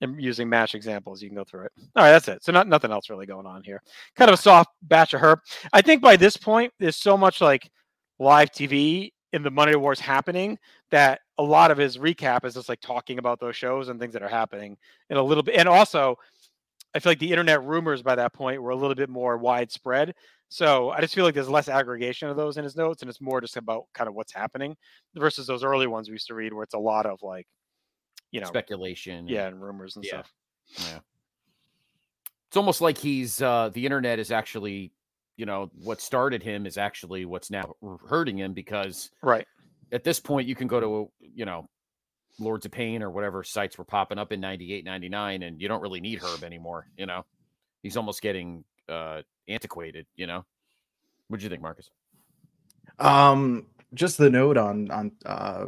and using match examples, you can go through it. All right, that's it. So not nothing else really going on here. Kind of a soft batch of Herb. I think by this point, there's so much like live TV in the Money Wars happening that a lot of his recap is just like talking about those shows and things that are happening in a little bit. And also, I feel like the internet rumors by that point were a little bit more widespread. So I just feel like there's less aggregation of those in his notes, and it's more just about kind of what's happening versus those early ones we used to read where it's a lot of like, you know, speculation. yeah, and rumors and Yeah. stuff. Yeah. It's almost like he's uh the internet is actually, you know, what started him is actually what's now hurting him because Right. at this point you can go to, you know, Lords of Pain or whatever sites were popping up in 98, 99 and you don't really need Herb anymore, you know. He's almost getting uh antiquated, you know. What do you think, Marcus? Um, just the note on on uh,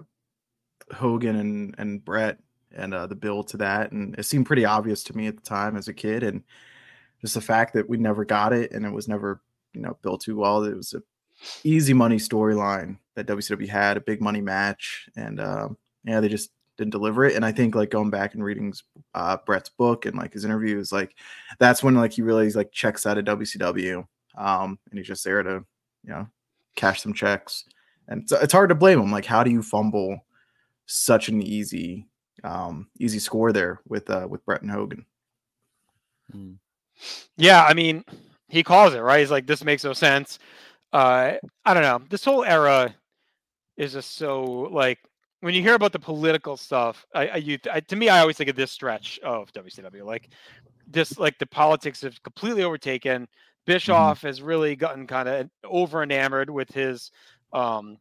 Hogan and and Bret and uh, the build to that, and it seemed pretty obvious to me at the time as a kid, and just the fact that we never got it and it was never you know built too well. It was a easy money storyline that WCW had, a big money match, and um, yeah, they just didn't deliver it. And I think like going back and reading uh, Bret's book and like his interviews, like that's when like he really like checks out of WCW, um, and he's just there to you know cash some checks. And it's, it's hard to blame him. Like, how do you fumble such an easy um, easy score there with uh, with Bret and Hogan. Yeah, I mean, he calls it right. He's like, this makes no sense. Uh, I don't know. This whole era is just so like when you hear about the political stuff. I, I, you, I to me, I always think of this stretch of WCW, like this, like the politics have completely overtaken. Bischoff has really gotten kind of over enamored with his um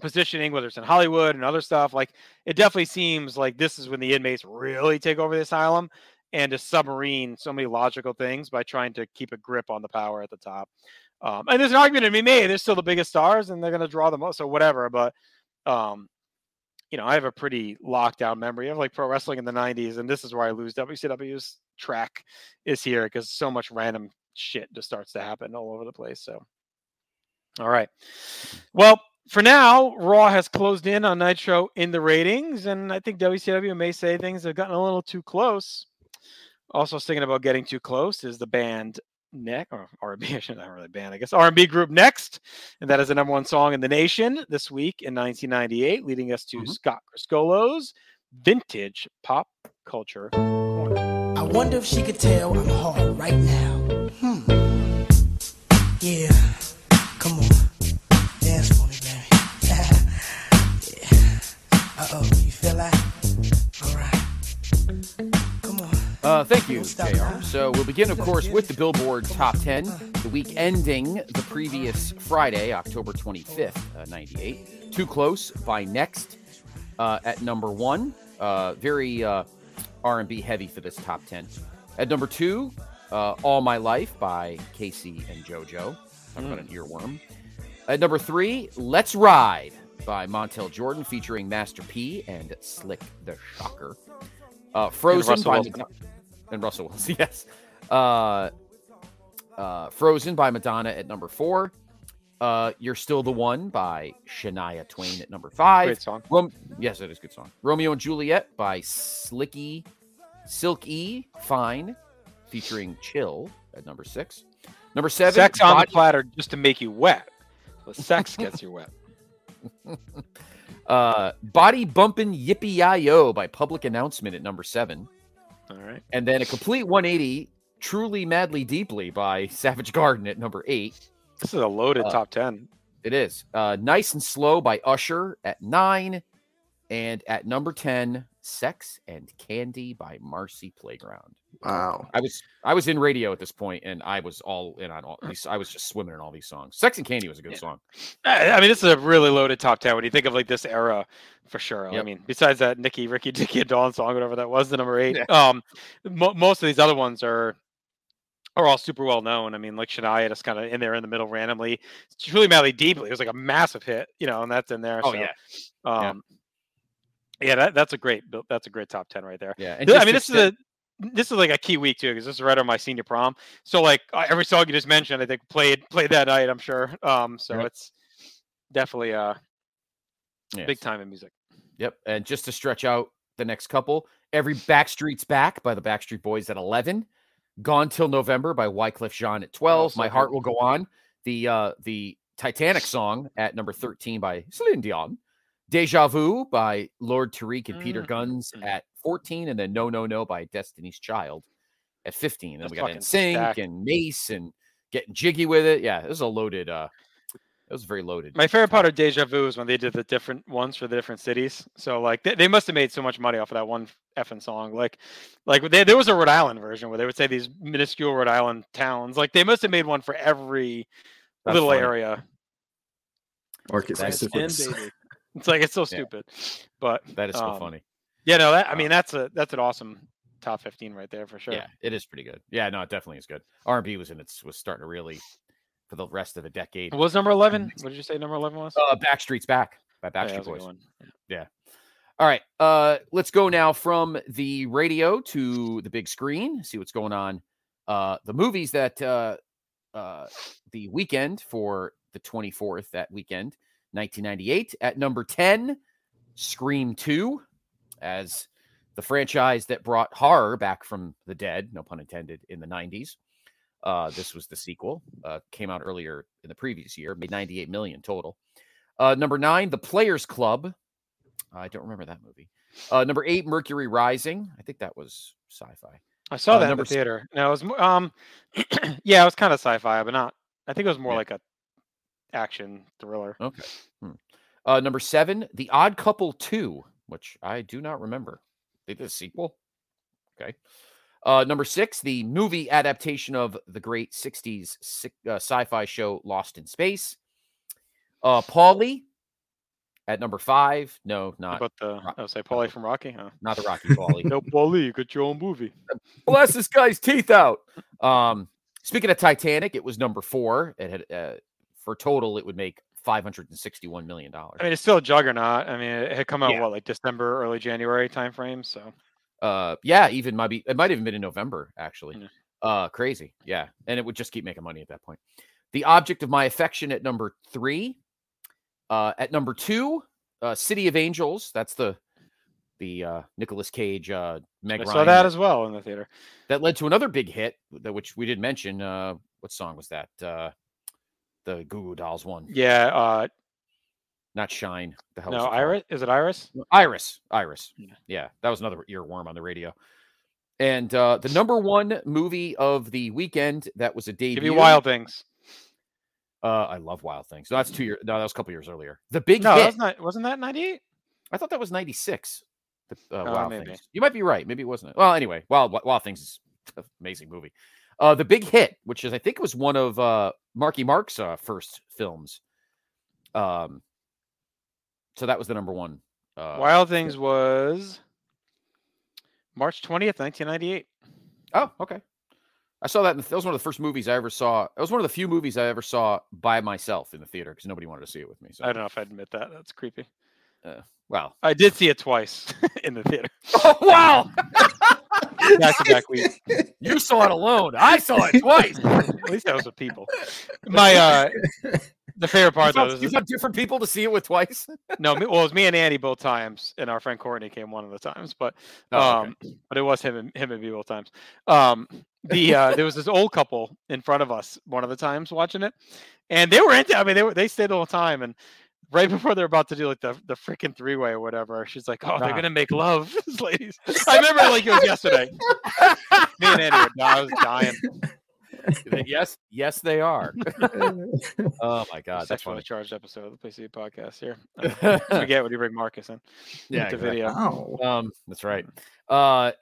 positioning, whether it's in Hollywood and other stuff. Like it definitely seems like this is when the inmates really take over the asylum and to submarine so many logical things by trying to keep a grip on the power at the top. Um, and there's an argument to be made. They're still the biggest stars, and they're going to draw the most, or whatever. But um, you know, I have a pretty locked down memory of like pro wrestling in the '90s, and this is where I lose WCW's track is here because so much random shit just starts to happen all over the place. So, all right, well, for now, Raw has closed in on Nitro in the ratings, and I think WCW may say things have gotten a little too close. Also, thinking about getting too close is the band neck or R&B, I not really band, I guess R&B group next, and that is the number one song in the nation this week in 1998, leading us to Scott Criscuolo's vintage pop culture. I wonder if she could tell I'm hard right now. Hmm. Yeah. Come on. Dance for me, baby. yeah. Uh oh. You feel that? Uh, thank you, JR. So we'll begin, of course, with the Billboard Top 10, the week ending the previous Friday, October 25th, uh, 98. Too Close by Next uh, at number one. Uh, very uh, R&B heavy for this top 10. At number two, uh, All My Life by K-Ci and JoJo. Talk about an earworm. At number three, Let's Ride by Montel Jordan featuring Master P and Silkk the Shocker. Uh, Frozen by Wilson. And Russell Wilson, yes. Uh, uh, Frozen by Madonna at number four. Uh, You're Still the One by Shania Twain at number five. Great song. Rom- yes, it is a good song. Romeo and Juliet by Slicky, Sylk-E. Fyne, featuring Chill at number six. Number seven, Sex on the platter just to make you wet. The sex gets you wet. uh, Body Bumpin' Yippee Yo by Public Announcement at number seven. All right. And then a complete 180, Truly Madly Deeply by Savage Garden at number eight. This is a loaded Uh, top 10. It is. Uh, nice and Slow by Usher at nine. And at number 10, Sex and Candy by Marcy Playground. Wow. I was I was in radio at this point and I was all in on all these. I was just swimming in all these songs. Sex and Candy was a good song. I mean, this is a really loaded top 10 when you think of like this era for sure. I mean, besides that Nikki, Ricky, Dicky, and Dawn song, whatever that was, the number eight. Um, mo- most of these other ones are are all super well known. I mean, like Shania just kind of in there in the middle randomly. It's Truly Madly Deeply. It was like a massive hit, you know, and that's in there. Oh, so, yeah. Yeah. Um, yeah, that, that's a great that's a great top 10 right there. Yeah, I mean, this is a this is like a key week too because this is right on my senior prom. So like every song you just mentioned, I think played played that night. I'm sure. Um, so it's definitely uh Yes. big time in music. Yep. And just to stretch out the next couple, Every Backstreet's Back by the Backstreet Boys at 11. Gone Till November by Wyclef Jean at 12. so My. Heart Will Go On. The uh the Titanic song at number 13 by Celine Dion. Deja Vu by Lord Tariq and Peter Mm, Gunz at 14. And then No No No by Destiny's Child at 15. And then we got fucking NSYNC and Mase and getting jiggy with it. Yeah, it was a loaded uh it was very loaded. My favorite part of Deja Vu is when they did the different ones for the different cities. So like they, they must have made so much money off of that one effing song. Like like they, there was a Rhode Island version where they would say these minuscule Rhode Island towns. Like they must have made one for every That's little funny. area. Orchid That is specifics. It's like it's so Yeah. stupid. But That is so um, funny. Yeah, no, that I mean that's a that's an awesome top fifteen right there for sure. Yeah, it is pretty good. Yeah, no, it definitely is good. R and B was in its was starting to really for the rest of the decade. What was number eleven? What did you say number eleven was? Uh, Backstreet's Back by Yeah, Backstreet that was a good Boys. Yeah. All right. Uh, let's go now from the radio to the big screen. See what's going on. Uh, the movies that uh, uh, the weekend for the 24th that weekend, 1998 at number 10, Scream 2, as the franchise that brought horror back from the dead, no pun intended, in the 90s. Uh, this was the sequel. Uh, came out earlier in the previous year, made 98 million total. Uh, number nine, The Players Club, I don't remember that movie. Uh, number eight, Mercury Rising. I think that was sci-fi. I saw Uh, that in number the theater. No, it was um, yeah, it was kind of sci-fi, but not. I think it was more Yeah. like a action thriller. Okay. Hmm. Uh, number seven, The Odd Couple Two, which I do not remember. They did a sequel. Okay. Uh, number six, the movie adaptation of the great '60s sci- uh, sci-fi show Lost in Space. Uh, Paulie at number five. No, not About the I would say Paulie from Rocky. Huh? not the Rocky Paulie. no, Paulie, you got your own movie. Bless this guy's teeth out. Um, speaking of Titanic, it was number four. It had uh, for total, it would make five hundred and sixty-one million dollars. I mean, it's still a juggernaut. I mean, it had come out Yeah. what like December, early January timeframe. So Uh, yeah, even might be it might have even been in November actually. Yeah. Uh, crazy, yeah, and it would just keep making money at that point. The object of my affection at number three. Uh, at number two, uh, City of Angels. That's the the uh, Nicolas Cage, uh, Meg I Ryan. saw that as well in the theater. that led to another big hit, that which we didn't mention. Uh, what song was that? Uh, the Goo Goo Dolls one. Yeah. Uh, Not Shine. The hell no, called? Iris. Is it Iris? Iris. Iris. Yeah. Yeah, that was another earworm on the radio. And uh, the number one movie of the weekend that was a debut. Give me Wild Things. Uh, I love Wild Things. No, that's two years. No, that was a couple years earlier. The big No, hit. that was not. Wasn't that ninety eight? I thought that was ninety six. Uh, Oh, Wild maybe. Things. You might be right. Maybe it wasn't. Well, anyway, Wild Wild Things is an amazing movie. Uh, the big hit, which is I think it was one of uh, Marky Mark's uh, first films. Um, so that was the number one. Uh, Wild Things was March twentieth, nineteen ninety eight. Oh, okay. I saw that. In the, that was one of the first movies I ever saw. It was one of the few movies I ever saw by myself in the theater because nobody wanted to see it with me. So, I don't know if I'd admit that. That's creepy. uh, well, I did see it twice in the theater. oh wow, Back to back week. you saw it alone. I saw it twice. At least that was with people. My uh the favorite You part though found, is you found different people to see it with twice. no, well, it was me and Andy both times, and our friend Courtney came one of the times, but Oh, okay. um, but it was him and him and me both times. Um, the uh, there was this old couple in front of us one of the times watching it, and they were into. I mean, they were they stayed the whole time, and right before they're about to do like the the freaking three way or whatever, she's like, "Oh, they're Ah. gonna make love, ladies." I remember it like it was yesterday. me and Andy, were, I was dying. yes, yes, they are. oh my god, that's Sexually funny. charged episode of the Place to podcast here. Forget when you bring Marcus in. Yeah, into exactly. video. Wow. Um, that's right. Uh,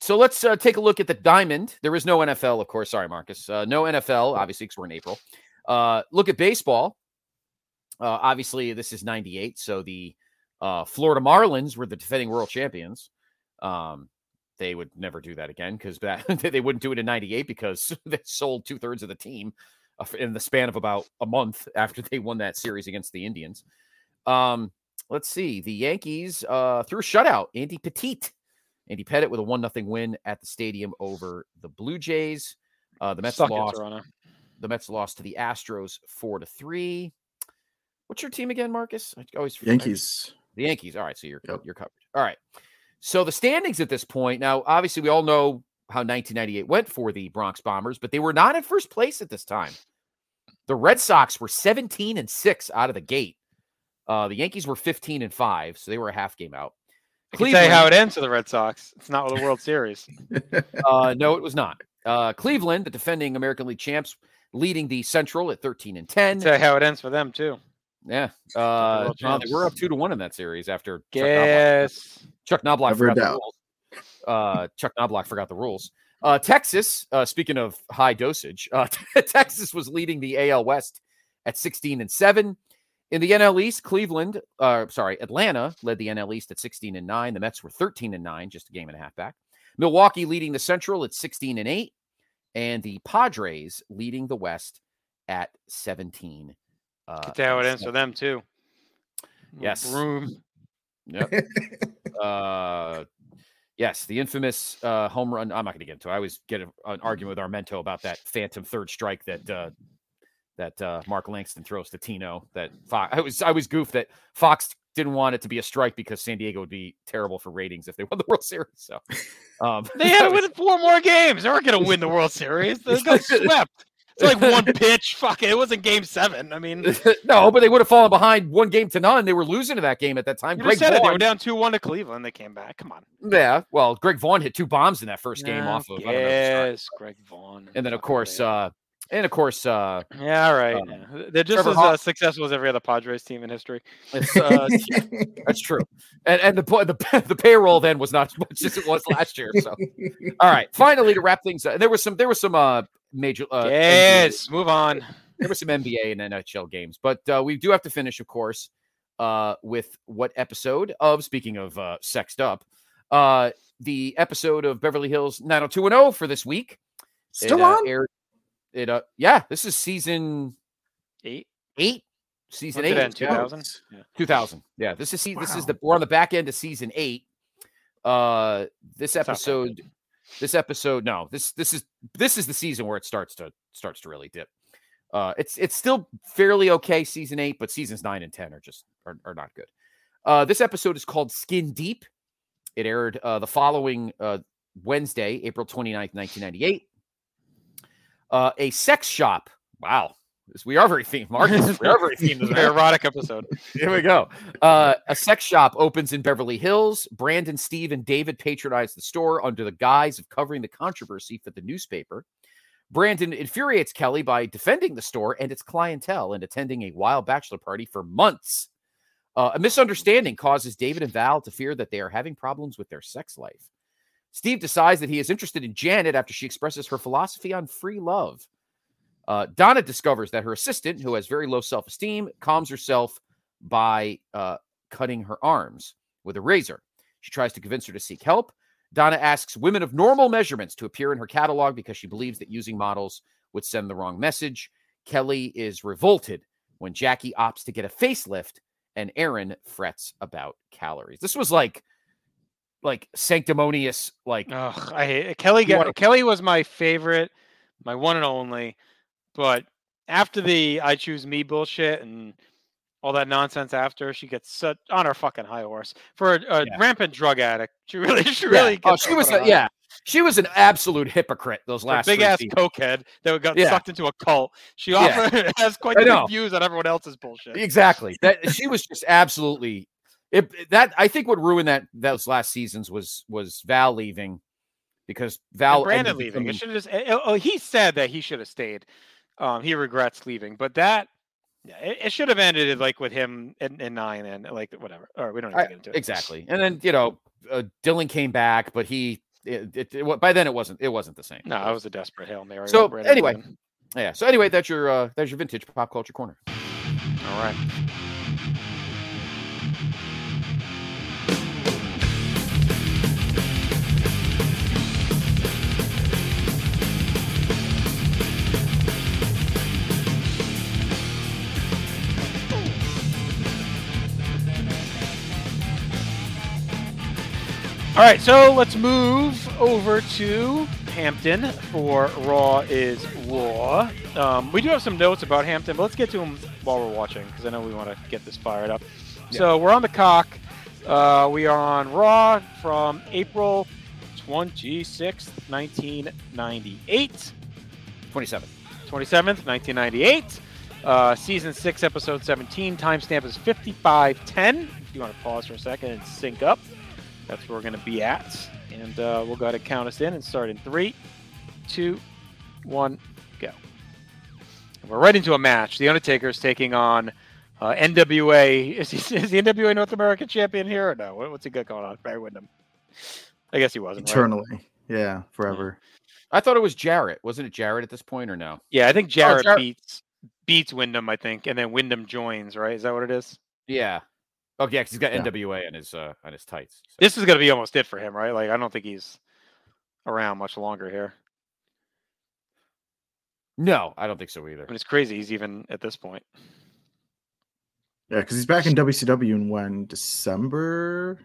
so let's uh, take a look at the diamond. There is no NFL, of course. Sorry, Marcus. Uh, no NFL, obviously, because we're in April. Uh, look at baseball. Uh, obviously, this is '98, so the uh, Florida Marlins were the defending world champions. Um, they would never do that again because that they wouldn't do it in '98 because they sold two thirds of the team uh, in the span of about a month after they won that series against the Indians. Um, let's see. The Yankees uh, threw a shutout. Andy Pettitte. Andy Pettitte with a one nothing win at the stadium over the Blue Jays. Uh, the Mets Suck lost. Toronto. The Mets lost to the Astros four to three. What's your team again, Marcus? I always forget. Yankees. The Yankees. All right, so you're Yep. you're covered. All right. So the standings at this point now, obviously, we all know how 1998 went for the Bronx Bombers, but they were not in first place at this time. The Red Sox were 17 and six out of the gate. Uh, the Yankees were 15 and five, so they were a half game out. I can tell you how it ends for the Red Sox. It's not the World Series. uh, no, it was not. Uh, Cleveland, the defending American League champs, leading the Central at 13 and 10. tell you how it ends for them too. Yeah. Uh, world no, they were up two to one in that series after Chuck Knoblauch, Guess. Chuck Knoblauch Never forgot the rules. Uh, Chuck Knoblauch forgot the rules. Uh, Texas, uh, speaking of high dosage, uh, Texas was leading the AL West at 16 and 7. In the NL East, Cleveland, uh, sorry, Atlanta led the NL East at 16 and 9. The Mets were 13 and 9, just a game and a half back. Milwaukee leading the Central at 16 and 8. And the Padres leading the West at 17. Uh, Can tell you how it ends for them too. Yes. Room. Yep. uh, yes, the infamous uh, home run. I'm not going to get into. it. I always get a, an argument with Armento about that phantom third strike that uh, that uh, Mark Langston throws to Tino. That Fox. I was I was goofed that Fox didn't want it to be a strike because San Diego would be terrible for ratings if they won the World Series. So um, They had to win four more games. They weren't going to win the World Series. They got swept. It's like one pitch. Fuck it. It wasn't game seven. I mean, no, but they would have fallen behind one game to none. They were losing to that game at that time. you Greg said it. They were down two one to Cleveland. They came back. Come on. yeah. Well, Greg Vaughn hit two bombs in that first game off of. I don't know. Yes, Greg Vaughn. and then of course, uh, and of course, uh, yeah, all right. um. They're just Trevor as Hall- uh, successful as every other Padres team in history. it's, uh, that's true. And and the po- the the payroll then was not as much as it was last year. So, all right. Finally, to wrap things up, there was some there was some uh major uh, NBA yes, move on. there were some NBA and NHL games, but uh, we do have to finish, of course, uh, with what episode of speaking of uh, sexed up, uh, the episode of Beverly Hills 90210 for this week. Still it, uh, on? Aired, it uh, yeah, this is season Eight. eight, season When's eight, end? yeah. 2000? Yeah. 2000. Yeah, this is se- this is the we're on the back end of season eight. Uh, this episode, this episode, no, this this is this is the season where it starts to starts to really dip. Uh, it's it's still fairly okay season eight, but seasons nine and ten are just are, are not good. Uh, this episode is called Skin Deep. It aired uh, the following uh, Wednesday, April 29th, 1998. Uh, a sex shop. Wow. This- We are very themed, Marcus. We are very themed. this is a Very erotic episode. Here we go. Uh, a sex shop opens in Beverly Hills. Brandon, Steve, and David patronize the store under the guise of covering the controversy for the newspaper. Brandon infuriates Kelly by defending the store and its clientele and attending a wild bachelor party for months. Uh, a misunderstanding causes David and Val to fear that they are having problems with their sex life. Steve decides that he is interested in Janet after she expresses her philosophy on free love. Uh, Donna discovers that her assistant, who has very low self esteem, calms herself by uh, cutting her arms with a razor. She tries to convince her to seek help. Donna asks women of normal measurements to appear in her catalog because she believes that using models would send the wrong message. Kelly is revolted when Jackie opts to get a facelift and Aaron frets about calories. This was like like sanctimonious like Ugh, I hate Kelly. Got, wanna- Kelly was my favorite, my one and only. But after the I choose me bullshit and all that nonsense, after she gets such on her fucking high horse for a, a Yeah. rampant drug addict. She really, she Yeah. really. Oh, she was a, yeah. She was an absolute hypocrite those last big ass seasons. cokehead that got Yeah. sucked into a cult. She often has quite the views on everyone else's bullshit. Exactly. That she was just absolutely it, that I think what ruined that those last seasons was was Val leaving because Val And Brandon leaving. It should have just. Oh, he said that he should have stayed. Um, he regrets leaving, but that yeah, it, it should have ended like with him in, in nine and like whatever. All right, we don't need to I- get into it. exactly. And then you know uh, Dylan came back, but he it, it, it by then it wasn't it wasn't the same. No, that was a desperate hail mary. So anyway, yeah. So anyway, that's your uh, that's your vintage pop culture corner. all right. All right, so let's move over to Hampton for Raw is War. Um, we do have some notes about Hampton, but let's get to them while we're watching because I know we want to get this fired up. So we're on the cock. Uh, we are on Raw from April 26th, 1998. 27. 27th, 1998. Uh, season 6, episode 17. Timestamp is 5510. If you want to pause for a second and sync up, that's where we're going to be at. And uh, we'll go ahead and count us in and start in three, two, one, go. And we're right into a match. The Undertaker is taking on uh, NWA. Is he, is the NWA North American champion here or no? What's he got going on? Barry Windham. I guess he wasn't. right? Eternally. Yeah, forever. I thought it was Jarrett. Wasn't it Jarrett at this point or no? Yeah, I think Jarrett Jarrett- beats beats Windham, I think, and then Windham joins. Right? Is that what it is? Yeah. Oh yeah, 'cause he's got Yeah. NWA on his uh on his tights. so. This is going to be almost it for him, right? Like, I don't think he's around much longer here. No, I don't think so either. I mean, it's crazy he's even at this point. Yeah, because he's back in WCW in when December,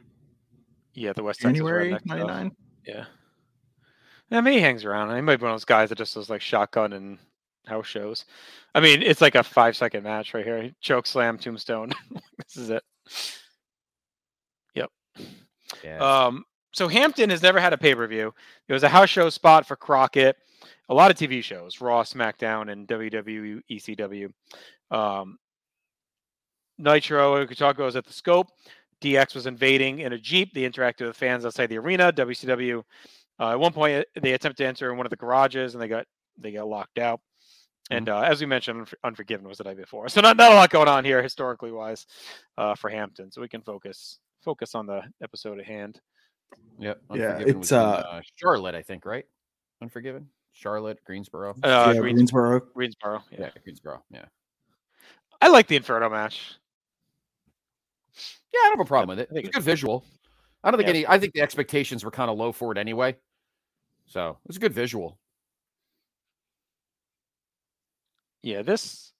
Yeah, the West January Texas Redneck stuff. '99. Yeah. I mean, he hangs around. He might be one of those guys that just does like shotgun and house shows. I mean, it's like a five second match right here. Choke slam, tombstone. this is it. Yep. Yeah. Um, so Hampton has never had a pay per view. It was a house show spot for Crockett. a lot of TV shows, Raw, SmackDown, and WWE, ECW. Um, Nitro, Kutako was at the scope. DX was invading in a Jeep. They interacted with fans outside the arena. WCW, uh, at one point, they attempted to enter in one of the garages and they got they got locked out. And uh, as we mentioned, Unf- Unforgiven was the night before, so not, not a lot going on here historically wise uh, for Hampton. So we can focus focus on the episode at hand. Yep. Yeah, Unforgiven it's, was in, uh, Charlotte, I think, right? Unforgiven, Charlotte, Greensboro. Uh, yeah, Greens- Greensboro. Greensboro. Yeah. yeah, Greensboro. Yeah. I like the Inferno match. Yeah, I don't have a problem with it. I think It's a good visual. I don't think Yeah. any. I think the expectations were kind of low for it anyway. So it's a good visual. Yeah, this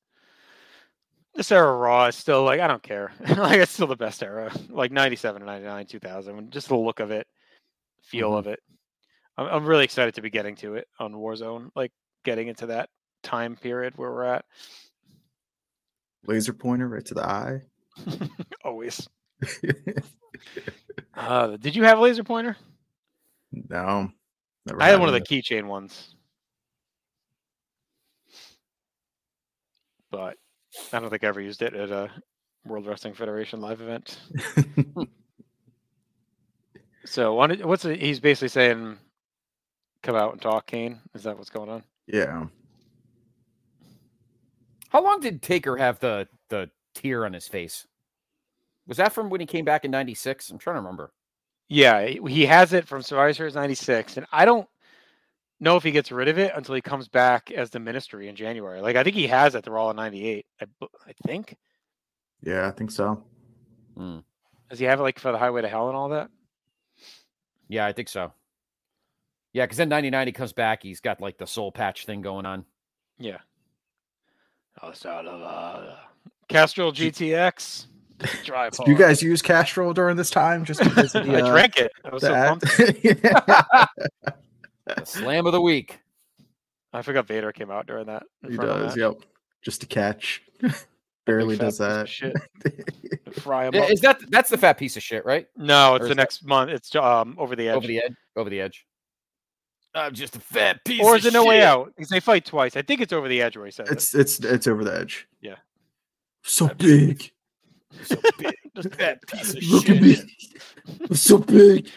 this era Raw is still like I don't care. like it's still the best era. Like 97 and 99, 2000. Just the look of it, feel Mhm. of it. I'm, I'm really excited to be getting to it on Warzone. Like getting into that time period where we're at. Laser pointer right to the eye. Always. Uh, did you have a laser pointer? no. I had one of the keychain ones. But I don't think I ever used it at a World Wrestling Federation live event. So what's it, he's basically saying? Come out and talk, Kane. Is that what's going on? Yeah. How long did Taker have the the tear on his face? Was that from when he came back in '96? I'm trying to remember. Yeah, he he has it from Survivor Series '96, and I don't know if he gets rid of it until he comes back as the Ministry in January. Like I think he has it. They're all in '98. I, I think. Yeah, I think so. Hmm. Does he have it like for the Highway to Hell and all that? Yeah, I think so. Yeah, because then '99 he comes back. He's got like the soul patch thing going on. Yeah. Oh, sort of uh, Castrol GTX. Drive Do you guys use Castrol during this time? Just because of the, I uh, drank it. I was so pumped. The slam of the week. I forgot Vader came out during that. he does. match. Yep. Just to catch. Barely does piece that. Shit. Fry him up. Is that that's the fat piece of shit, right? No, it's is the that- next month. It's um over the edge. Over the edge. Over the edge. I'm just a fat piece. or is it no way out? Because they fight twice. I think it's over the edge where he says It's it's it's over the edge. Yeah. So big. So big. Just fat piece of Look shit. at me. I'm so big.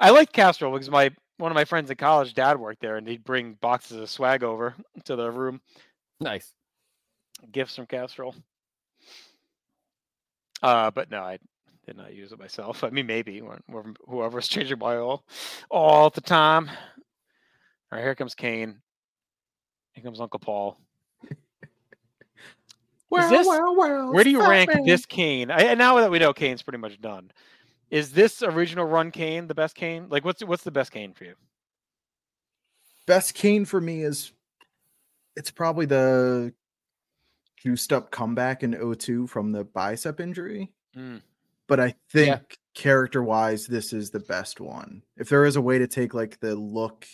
It. I like Castrol because my one of my friends in college, dad worked there, and he'd bring boxes of swag over to the room, Nice. gifts from Castrol. Uh, but no, I did not use it myself. I mean, maybe when, when whoever's changing my oil all the time. All right, here comes Kane. Here comes Uncle Paul. Well, this- well, well, Where do you rank man. this Kane? I, and now that we know Kane's pretty much done, is this original run Kane the best Kane? Like, what's what's the best Kane for you? Best Kane for me is it's probably the juiced up comeback in 02 from the bicep injury. Mm. But I think character wise, this is the best one. If there is a way to take like the look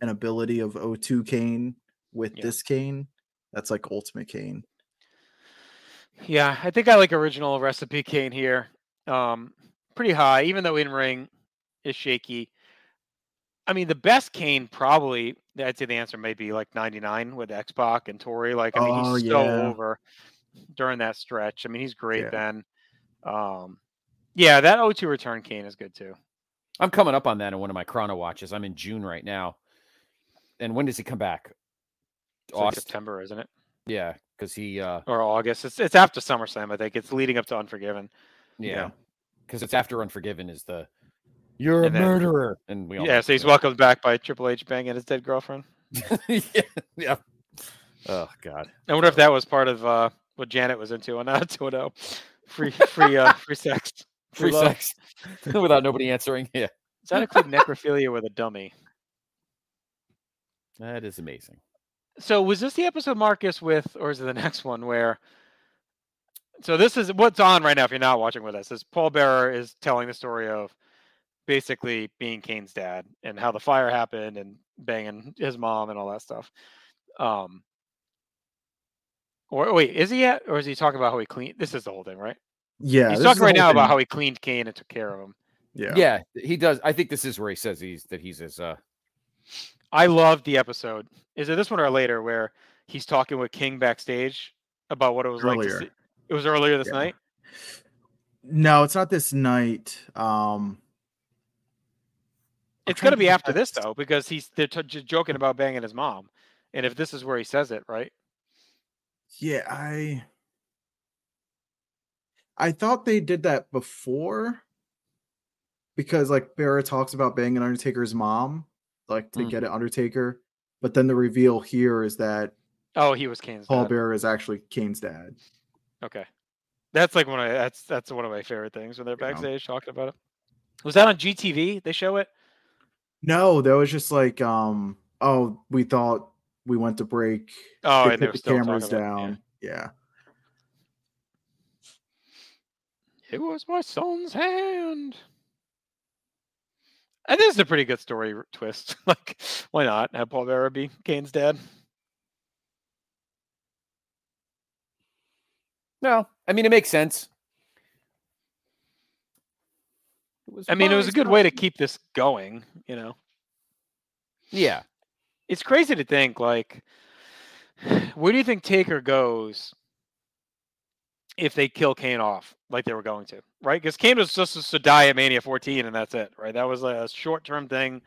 and ability of 02 Kane with Yeah. this Kane, that's like ultimate Kane. Yeah, I think I like original recipe Kane here. Um, pretty high, even though in ring is shaky. I mean, the best Kane probably I'd say the answer may be like 99 with X Pac and Tori. Like, I mean, Oh, he's so yeah. over during that stretch. I mean, he's great Yeah. then. Um, yeah, that O2 return Kane is good too. I'm coming up on that in one of my chrono watches. I'm in June right now. And when does he come back? Like September, isn't it? Yeah, because he uh Or August. It's it's after SummerSlam, I think. It's leading up to Unforgiven. yeah. Yeah. Because it's after Unforgiven is the you're And a then- murderer. And we all Yeah, so he's welcomed back by Triple H banging his dead girlfriend. yeah, yeah. Oh God. I wonder if that was part of uh, what Janet was into on that 2.0. Free, free, uh, free sex, Free love. sex. Without nobody answering. Yeah. Does that include necrophilia with a dummy? That is amazing. So was this the episode Marcus with, or is it the next one where? So this is what's on right now. If you're not watching with us, is Paul Bearer is telling the story of basically being Kane's dad and how the fire happened and banging his mom and all that stuff. Um. Or wait, is he yet, or is he talking about how he cleaned? This is the whole thing, right? Yeah. He's talking right whole now about how he cleaned Kane and took care of him. Yeah. Yeah, he does. I think this is where he says he's that he's his. Uh, I loved the episode. Is it this one or later where he's talking with King backstage about what it was like? To see, it was earlier this Yeah. night. No, it's not this night. Um, It's going to be after this though, because he's they're t- joking about banging his mom, and if this is where he says it, right? yeah, I I thought they did that before because like Bearer talks about banging Undertaker's mom, like to Mm. get it Undertaker, but then the reveal here is that Oh, he was Kane's Paul dad. Bearer is actually Kane's dad. Okay, that's like one of that's that's one of my favorite things when they're Yeah. backstage talking about it. Was that on GTV? They show it. No, that was just like um oh, we thought we went to break. Oh, they and put the cameras about it, yeah. down. Yeah. It was my son's hand. And this is a pretty good story twist. like, why not have Paul Bearer be Kane's dad? No, I mean it makes sense. It was I mean, it was a good way to keep this going, you know. Yeah, It's crazy to think, like, where do you think Taker goes if they kill Kane off like they were going to, right? Because Kane was just to die at Mania 14 and that's it, right? That was a short term thing,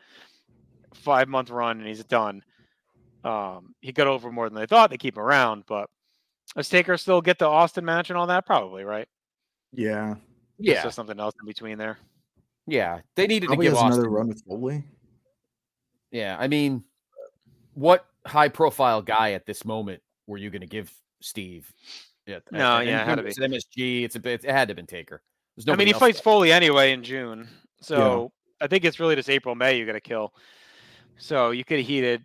five month run, and he's done. Um, he got over more than they thought. They keep him around, but does Taker still get the Austin match and all that? Probably, right? Yeah. Yeah, just something else in between there. yeah. They needed Probably to give has Austin. another run with Foley. Yeah, I mean, what high profile guy at this moment were you going to give Steve? Yeah, No, and- yeah, it had to it's an MSG. It's a bit. It had to have been Taker. There's I mean, he fights there. Foley anyway in June, so I think it's really just April, May you got to kill. So you could have heated.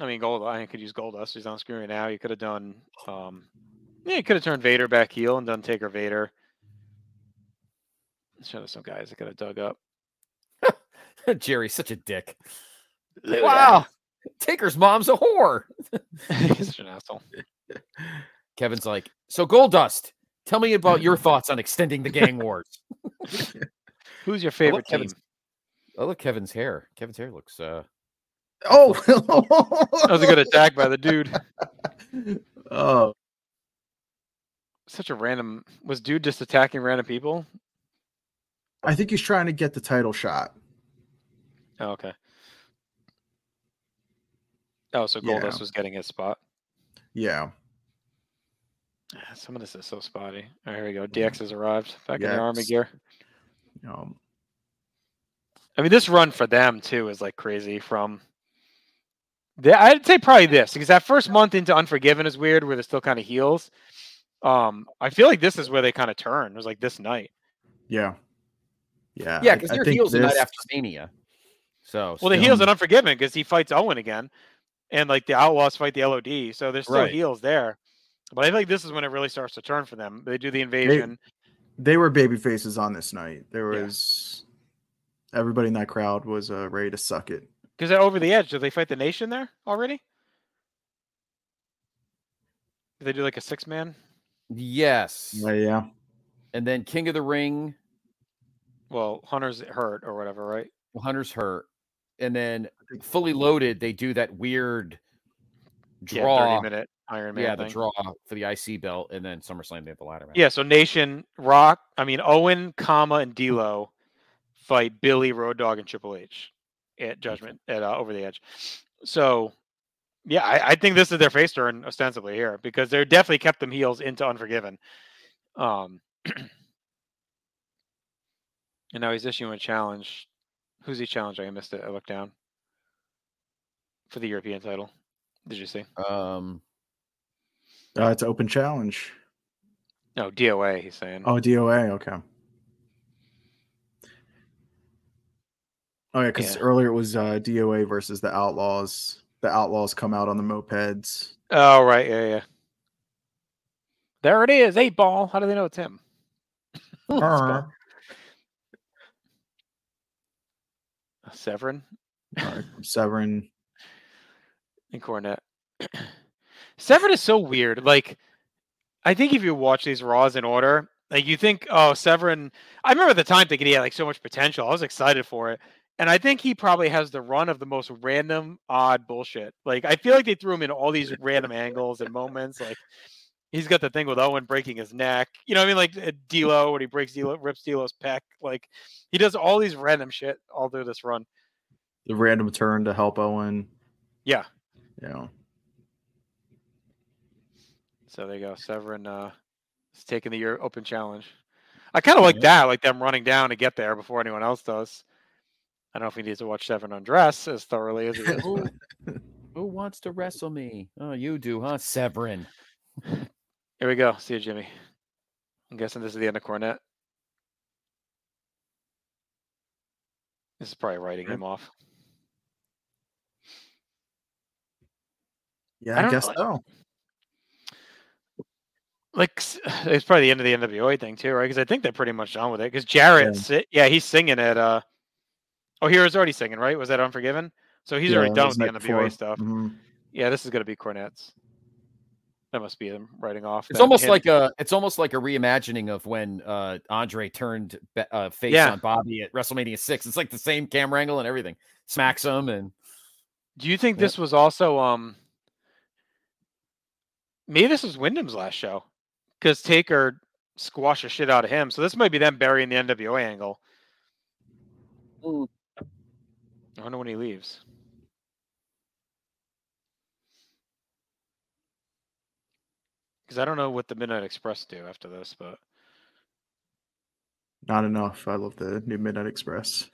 I mean, Gold. I could use Goldust. He's on screen right now. You could have done. Um, yeah, you could have turned Vader back heel and done Taker Vader. Show us some guys that could have dug up. Jerry's such a dick. Wow, Taker's mom's a whore. He's such an asshole. Kevin's like, so Goldust, tell me about your thoughts on extending the gang wars. Who's your I favorite team? Kevin's- I look Kevin's hair. Kevin's hair looks uh Oh, That was a good attack by the dude. oh, Such a random. Was dude just attacking random people? I think he's trying to get the title shot. Oh, okay. Oh, so Yeah. Goldust was getting his spot. Yeah. Ah, Some of this is so spotty. All right, here we go. DX has arrived back in their army gear. Um, I mean, this run for them too is like crazy. From the, I'd say probably this because that first month into Unforgiven is weird, where they're still kind of heels. Um, I feel like this is where they kind of turn. It was like this night. yeah. Yeah. yeah, because I they're think heels the night after Mania. So Well, the heels in Unforgiven because he fights Owen again, and like the Outlaws fight the LOD, so there's still Right. heels there. But I feel like this is when it really starts to turn for them. They do the invasion. They were baby faces on this night. There Yeah. was everybody in that crowd was uh, ready to suck it. Because they're over the edge. Did they fight the nation there already? Do they do like a six man? yes, Yeah, yeah. and then King of the Ring, Well, Hunter's hurt or whatever, right? well, Hunter's hurt, and then fully loaded. They do that weird Yeah, draw. 30 minute Iron Man. yeah, the draw for the IC belt, and then SummerSlam they have the ladder match. Yeah, so Nation, Rock, I mean Owen, Kama, and D'Lo fight Billy, Road Dogg, and Triple H at Judgment at uh, Over the Edge. So, yeah, I, I think this is their face turn ostensibly here because they're definitely kept them heels into Unforgiven. Um, and now he's issuing a challenge. Who's he challenging? I missed it. I looked down for the European title. Did you see? Um, Uh, it's open challenge. No, DOA. He's saying. Oh, DOA. Okay. Oh yeah, because Yeah. earlier it was uh, DOA versus the Outlaws. The Outlaws come out on the mopeds. Oh, right. Yeah, yeah. There it is. Eight ball. How do they know it's him? Uh, Severn uh, Severn. and Cornette. Severn is so weird. Like, I think if you watch these Raws in order, Like you think, oh, Severn. I remember at the time thinking he had like so much potential. I was excited for it, and I think he probably has the run of the most random, odd bullshit. Like I feel like they threw him in all these random angles and moments. Like he's got the thing with Owen breaking his neck. You know, what I mean, like uh, D'Lo when he breaks D'Lo, rips D'Lo's pec. Like he does all these random shit all through this run. The random turn to help Owen. Yeah. Yeah. So there you go. Severn uh, is taking the year open challenge. I kind of like that, like them running down to get there before anyone else does. I don't know if he needs to watch Severn undress as thoroughly as he is. Who, who wants to wrestle me? Oh, you do, huh, Severn? Here we go. See you, Jimmy. I'm guessing this is the end of Cornette. This is probably writing him off. Yeah, I I, guess know. so. Like it's probably the end of the NWA thing too, right? Because I think they're pretty much done with it. Because Jarrett, si- yeah, he's singing at. uh Oh, Hero's already singing, right? Was that Unforgiven? So he's already done that with the NWA before. stuff. Mhm. Yeah, this is gonna be Cornette's. That must be him writing off. It's almost him. like a it's almost like a reimagining of when uh Andre turned be- uh, face Yeah. on Bobby at WrestleMania six. It's like the same camera angle and everything. Smacks him and Do you think Yep. this was also um maybe this was Windham's last show? Because Taker squashed the shit out of him. So this might be them burying the NWA angle. I wonder when he leaves. Because I don't know what the Midnight Express do after this, but Not enough. I love the new Midnight Express.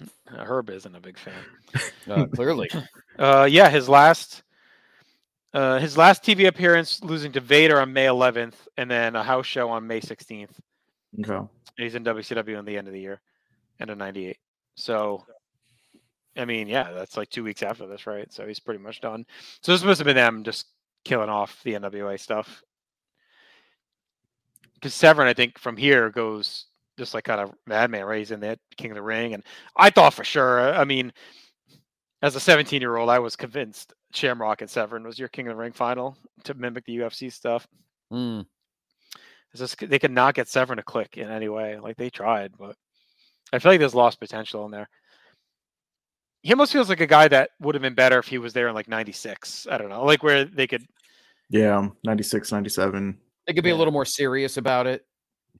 uh, Herb isn't a big fan. uh, clearly. Uh, yeah, his last, uh, his last TV appearance, losing to Vader on May 11th, and then a house show on May 16th. Okay. He's in WCW in the end of the year, end of '98. So, I mean, yeah, that's like two weeks after this, right? So he's pretty much done. So this must have been them just killing off the NWA stuff. Because Severn, I think, from here goes just like kind of madman, right? He's in that King of the Ring, and I thought for sure. I mean, as a 17 year old, I was convinced Shamrock and Severn was your King of the Ring final to mimic the UFC stuff. Mm. Just they could not get Severn to click in any way. Like they tried, but I feel like there's lost potential in there. He almost feels like a guy that would have been better if he was there in like '96. I don't know, like where they could. Yeah, 96, 97. They could be a little more serious about it.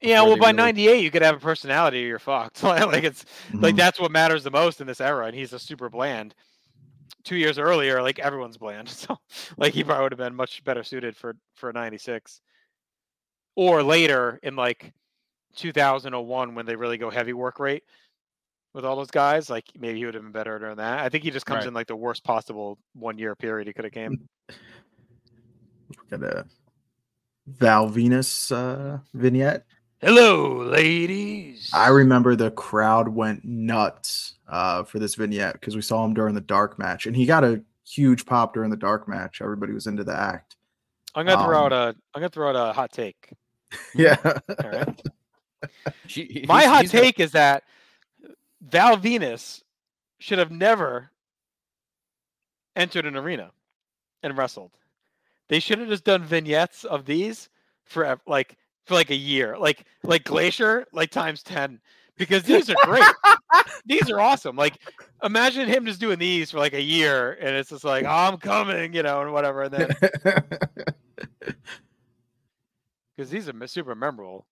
Yeah, well, they by really- '98, you could have a personality, or you're fucked. like it's like Mhm. that's what matters the most in this era, and he's a super bland. Two years earlier, like everyone's bland, so like he probably would have been much better suited for for '96, or later in like 2001 when they really go heavy work rate with all those guys. Like maybe he would have been better during that. I think he just comes Right. in like the worst possible one year period he could have came. Got a Val Venis uh, vignette. Hello, ladies. I remember the crowd went nuts uh, for this vignette because we saw him during the dark match, and he got a huge pop during the dark match. Everybody was into the act. I'm gonna throw out Um, a I'm gonna throw out a hot take. Yeah. All right. She, My hot he's got- take is that Val Venis should have never entered an arena and wrestled. They should have just done vignettes of these for like for like a year, like like Glacier, like times ten, because these are great. these are awesome. Like imagine him just doing these for like a year, and it's just like I'm coming, you know, and whatever, and then because these are super memorable.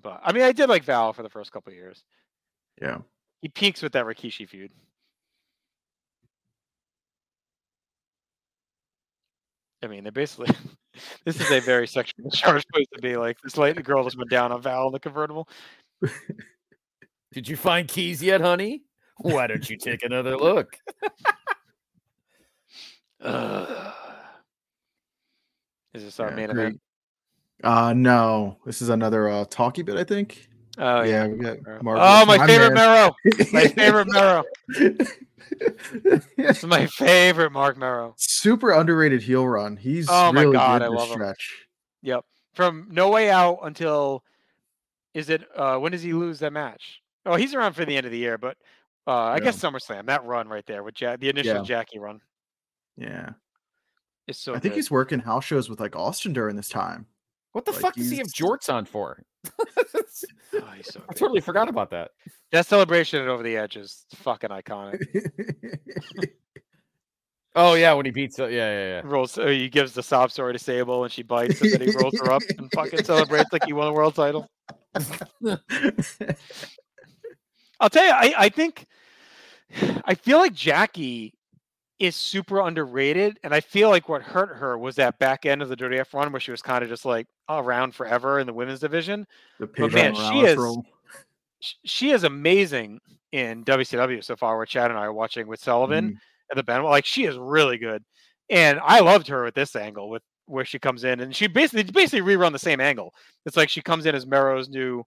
But I mean, I did like Val for the first couple of years. Yeah. He peaks with that Rikishi feud. I mean, they basically. this is a very sexually charged place to be. Like this lady girl just went down on Val in the convertible. Did you find keys yet, honey? Why don't you take another look? Ugh. Is this our Yeah, main great. event? Uh, no, this is another uh, talkie bit, I think. Oh yeah, yeah. we got Mero. Marvelous, Oh, my, favorite man. Mero. My favorite Mero. This is my favorite Marc Mero. Super underrated heel run. He's Oh my really God, good I this love him. stretch. Yep. From No Way Out until is it uh when does he lose that match? Oh, he's around for the end of the year, but uh I Yeah. guess SummerSlam, that run right there with Jack the initial Yeah. Jackie run Yeah. is so I think he's working house shows with like Austin during this time. What the Like, fuck does he have jorts on for? Oh, so I totally forgot about that. That celebration at Over the Edge is fucking iconic. Oh yeah, when he beats. Uh, yeah, yeah, yeah. rolls. Uh, he gives the sob story to Sable, and she bites, and then he rolls her up and fucking celebrates like he won a world title. I'll tell you, I, I think I feel like Jackie is super underrated, and I feel like what hurt her was that back end of the Dirty F run where she was kind of just like around forever in the women's division. the But man, she is she is amazing in WCW so far. Where Chad and I are watching with Sullivan Mhm. and the Benoit, like she is really good, and I loved her with this angle with where she comes in and she basically basically rerun the same angle. It's like she comes in as Mero's new,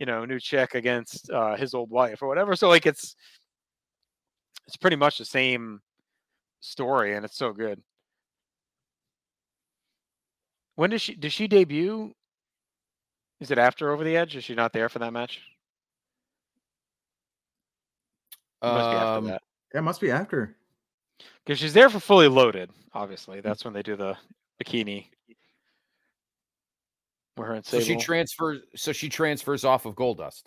you know, new chick against uh, his old wife or whatever. So like it's it's pretty much the same story, and it's so good. When does she does she debut? Is it after Over the Edge? Is she not there for that match? It must be after Um, that. Yeah, it must be after. Because she's there for fully loaded, obviously. That's when they do the bikini. Where her and So she transfers. So she transfers off of Goldust.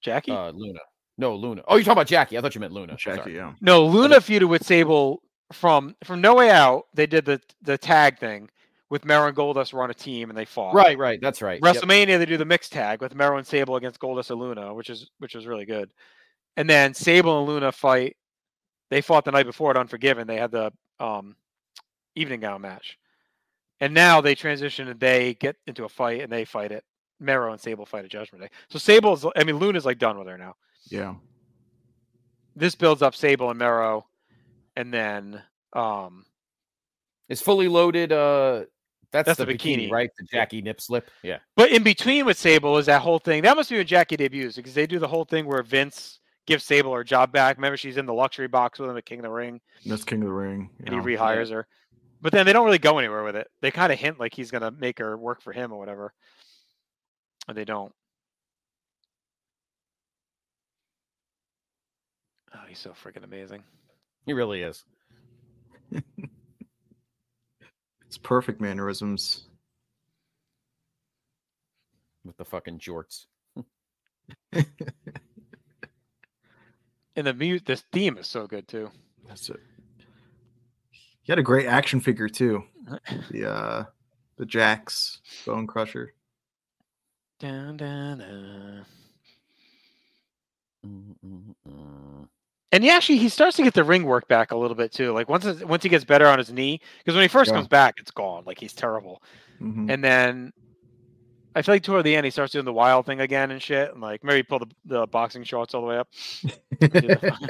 Jackie? Uh, Luna. No, Luna. Oh, you're talking about Jackie. I thought you meant Luna. Jackie, Sorry. yeah. no, Luna feuded with Sable from from No Way Out. They did the the tag thing with Mero and Goldust were on a team and they fought. Right, right. That's right. Yep. WrestleMania they do the mixed tag with Mero and Sable against Goldust and Luna, which is which was really good. And then Sable and Luna fight. They fought the night before at Unforgiven. They had the um, evening gown match, and now they transition and they get into a fight and they fight it. Mero and Sable fight at Judgment Day. So Sable's, I mean, Luna's like done with her now. Yeah. This builds up Sable and Mero, and then um, It's fully loaded. Uh, that's, That's the, the bikini, bikini. right? The Jackie nip slip. Yeah. But in between with Sable is that whole thing. That must be when Jackie debuts because they do the whole thing where Vince gives Sable her job back. Remember, she's in the luxury box with him at King of the Ring, That's King of the Ring. and he yeah. rehires her. But then they don't really go anywhere with it. They kind of hint like he's gonna make her work for him or whatever, and they don't. Oh, he's so freaking amazing. He really is. It's perfect mannerisms. With the fucking jorts. And the mute, this theme is so good too. That's it. He had a great action figure too. The uh the Jakks Bone Crusher. Dun, dun, dun. Mm-mm-mm. And yeah, actually, he starts to get the ring work back a little bit too. Like once once he gets better on his knee, because when he first Yeah. comes back, it's gone. Like he's terrible. Mhm. And then I feel like toward the end, he starts doing the wild thing again and shit. And like maybe pull the, the boxing shorts all the way up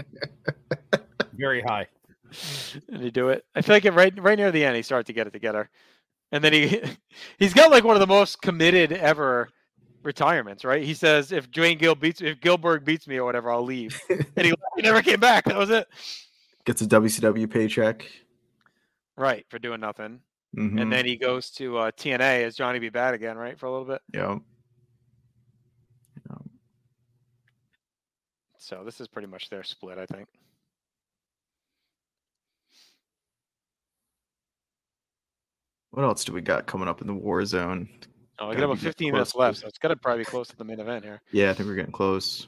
Very high. and he do it. I feel like right right near the end, he started to get it together. And then he he's got like one of the most committed ever retirements, right? He says if Duane Gill beats if Gillberg beats me or whatever, I'll leave. and he, he never came back. That was it. Gets a WCW paycheck. Right, for doing nothing. Mhm. and then he goes to uh, TNA as Johnny B. Bad again, right, for a little bit. yeah. So this is pretty much their split, I think. What else do we got coming up in the war zone? Oh, we Gotta got be about 15 minutes left, so it's got to probably be close to the main event here. Yeah, I think we're getting close.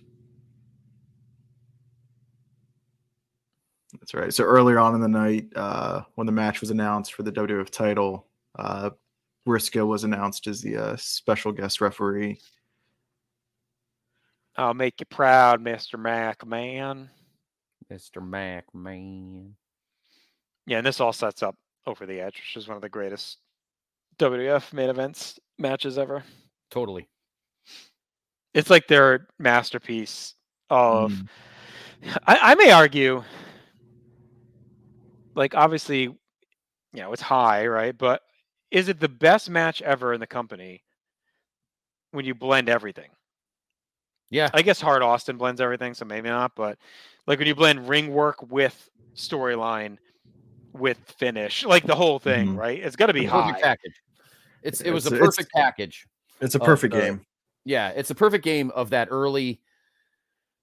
That's right. So earlier on in the night, uh, when the match was announced for the WWF title, uh, Brisco was announced as the uh, special guest referee. I'll make you proud, Mr. Mac, man. Mr. Mac, man. Yeah, and this all sets up over the edge, which is one of the greatest WWF main events matches ever. Totally. It's like their masterpiece of. Mm. I, I may argue, like obviously, you know, it's high, right? But is it the best match ever in the company when you blend everything? Yeah. I guess Hart Austin blends everything, so maybe not. But like when you blend ring work with storyline with finish, like the whole thing, Mhm. right? It's got to be The high. package. It's it was a It's- it's- perfect package. It's a perfect the- game. Yeah, it's a perfect game of that early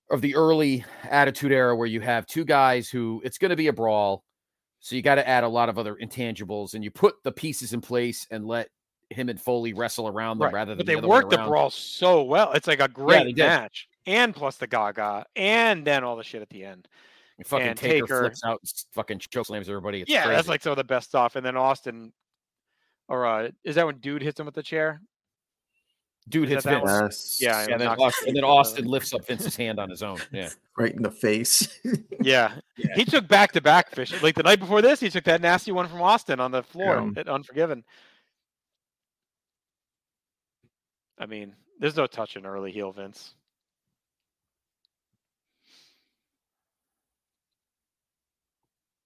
of the early attitude era where you have two guys who it's going to be a brawl. So you got to add a lot of other intangibles, and you put the pieces in place and let him and Foley wrestle around them Right. rather than but the they other way worked the brawl so well. It's like a great did. match, and plus the Gaga, and then all the shit at the end. And fucking and Taker, Taker- flips out, s- fucking choke slams everybody. It's yeah, crazy. that's like some of the best stuff. And then Austin, or uh, is that when Dude hits him with the chair? dude is hits that that Vince. one? Yes. Yeah, Yeah, and then Austin, and then Austin lifts up Vince's hand on his own. Yeah, Right in the face. Yeah. he took back to back fish. Like the night before this, he took that nasty one from Austin on the floor Yeah. at Unforgiven. I mean, there's no touching early heel Vince.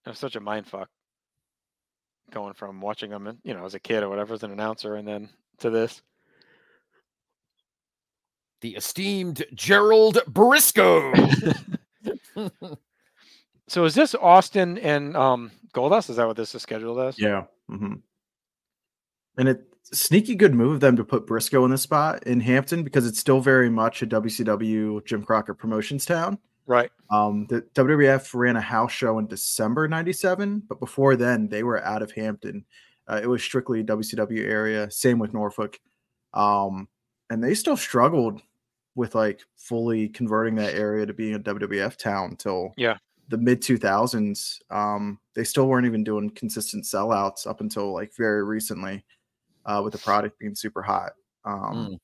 It was such a mind fuck going from watching him, you know, as a kid or whatever, as an announcer, and then to this. the esteemed Gerald Brisco. So is this Austin and um Goldust? Is that what this is scheduled as? Yeah. hmm And it's a sneaky good move of them to put Brisco in this spot in Hampton because it's still very much a WCW Jim Crockett Promotions town. Right. Um, the WWF ran a house show in December '97, but before then they were out of Hampton. Uh, it was strictly WCW area. Same with Norfolk, um, and they still struggled with like fully converting that area to being a WWF town until Yeah. the mid 2000s. Um, they still weren't even doing consistent sellouts up until like very recently, uh, with the product being super hot. Um, Mm.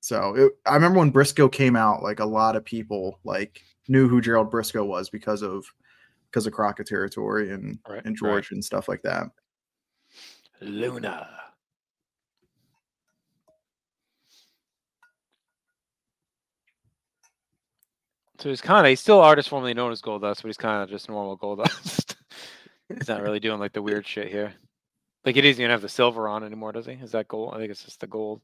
so it, I remember when Brisco came out, like a lot of people like knew who Gerald Brisco was because of because of Crockett territory and Right, and right. George and stuff like that. Luna. So he's kind of he's still artist formerly known as Goldust, but he's kind of just normal Goldust. he's not really doing like the weird shit here. Like he doesn't even have the silver on anymore, does he? Is that gold? I think it's just the gold.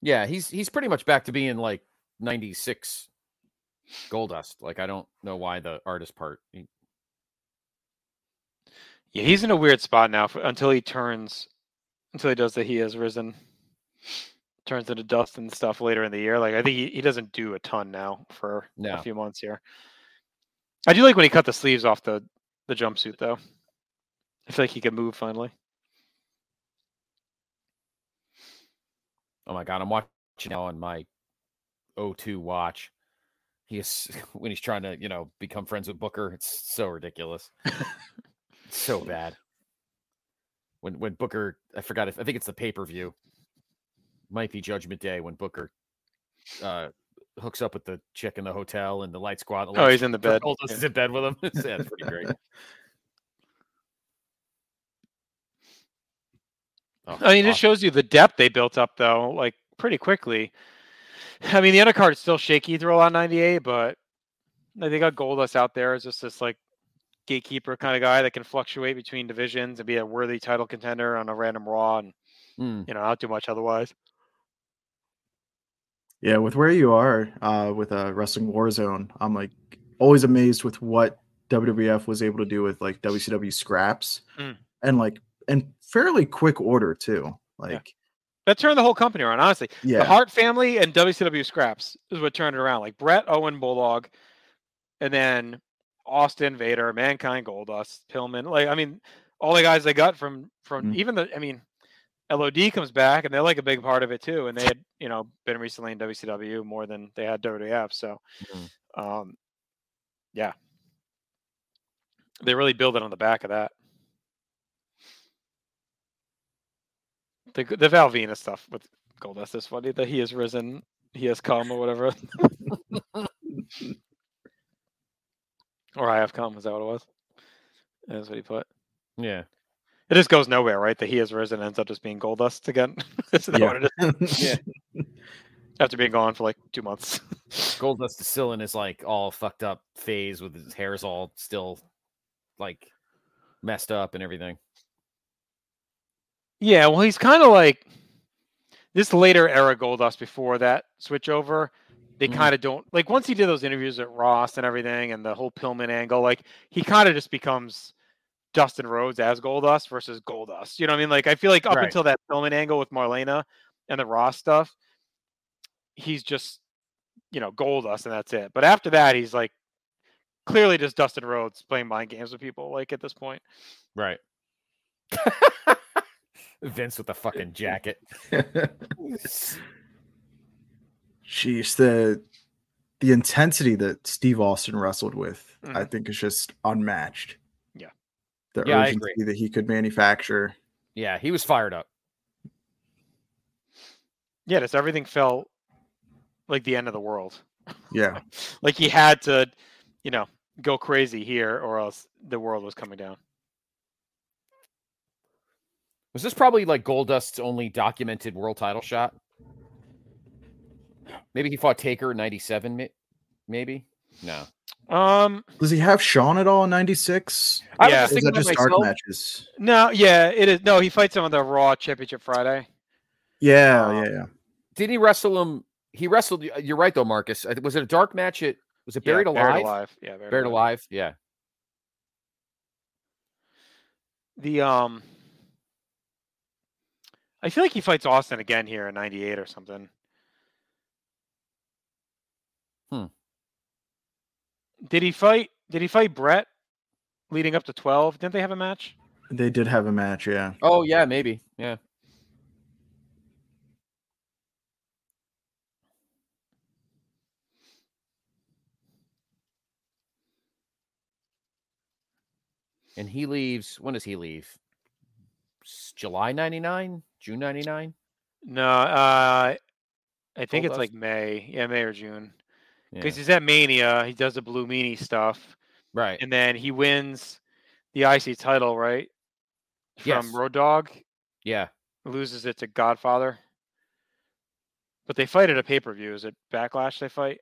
yeah, he's he's pretty much back to being like '96 Goldust. Like I don't know why the artist part. he- Yeah, he's in a weird spot now for, until he turns, until he does the he has risen, turns into dust and stuff later in the year. Like I think he, he doesn't do a ton now for No. a few months here. I do like when he cut the sleeves off the the jumpsuit though. I feel like he can move finally. Oh my god, I'm watching now on my O2 watch. He is when he's trying to, you know, become friends with Booker. It's so ridiculous. It's so bad. When when Booker, I forgot if I think it's the pay per view. Might be Judgment Day when Booker uh hooks up with the chick in the hotel and the light squad. Oh, he's in the bed. Yeah. is in bed with him. yeah, it's pretty great. Oh, I mean, it shows you the depth they built up though, like pretty quickly. I mean, the undercard is still shaky through a lot 98, but like, they got Goldust out there as just this like gatekeeper kind of guy that can fluctuate between divisions and be a worthy title contender on a random Raw and Mm. you know not do much otherwise. Yeah, with where you are uh, with a wrestling war zone, I'm like always amazed with what WWF was able to do with like WCW scraps Mm. and like in fairly quick order too. Like That turned the whole company around, honestly. yeah, The Hart family and WCW scraps is what turned it around. Like Bret, Owen, Bulldog, and then Austin, Vader, Mankind, Goldust, Pillman. Like I mean, all the guys they got from from Mm. even the I mean, LOD comes back and they're like a big part of it too. And they had you know been recently in WCW more than they had WWF. So, um, yeah, they really build it on the back of that. The the Val Venis stuff with Goldust is funny that he has risen, he has come or whatever. or I have come, is that what it was? That's what he put. Yeah. It just goes nowhere, right? That he has risen ends up just being Goldust again. Isn't that Yeah. what it is? Yeah. After being gone for like two months. Goldust is still in his like all fucked up phase with his hair's all still like messed up and everything. Yeah, well, he's kind of like this later era Goldust before that switch over. They Mhm. kind of don't like once he did those interviews at Ross and everything, and the whole Pillman angle. Like he kind of just becomes Dustin Rhodes as Goldust versus Goldust. You know what I mean? Like I feel like up Right. until that Pillman angle with Marlena and the Ross stuff, he's just you know Goldust and that's it. But after that, he's like clearly just Dustin Rhodes playing mind games with people. Like at this point, Right. Vince with the fucking jacket. Jeez, the the intensity that Steve Austin wrestled with, I Mhm. think, is just unmatched. Yeah. The Yeah, I urgency that he could manufacture. Yeah, he was fired up. yeah, just everything felt like the end of the world. Yeah. like he had to, you know, go crazy here, or else the world was coming down. Was this probably like Goldust's only documented world title shot? Maybe he fought Taker in '97. Maybe no. Um, Does he have Shawn at all in '96? I was Yeah. just Is thinking that to just dark matches? no, yeah, it is. No, he fights him on the Raw Championship Friday. Yeah, Um, yeah, yeah. Did he wrestle him? He wrestled. You're right though, Marcus. Was it a dark match? It was it Yeah, buried alive? Buried alive. Yeah, buried, Buried alive. Yeah. The um, I feel like he fights Austin again here in '98 or something. Hmm. Did he fight? Did he fight Bret leading up to 12? Didn't they have a match? They did have a match. Yeah. Oh yeah, maybe. Yeah. And he leaves. When does he leave? July '99, June '99. No, uh, I think Goldust? it's like May. Yeah, May or June. Yeah. Because he's at Mania. He does the Blue Meanie stuff. Right. And then he wins the IC title, right? From Yes. Road Dogg. Yeah. Loses it to Godfather. But they fight at a pay per view. Is it Backlash they fight?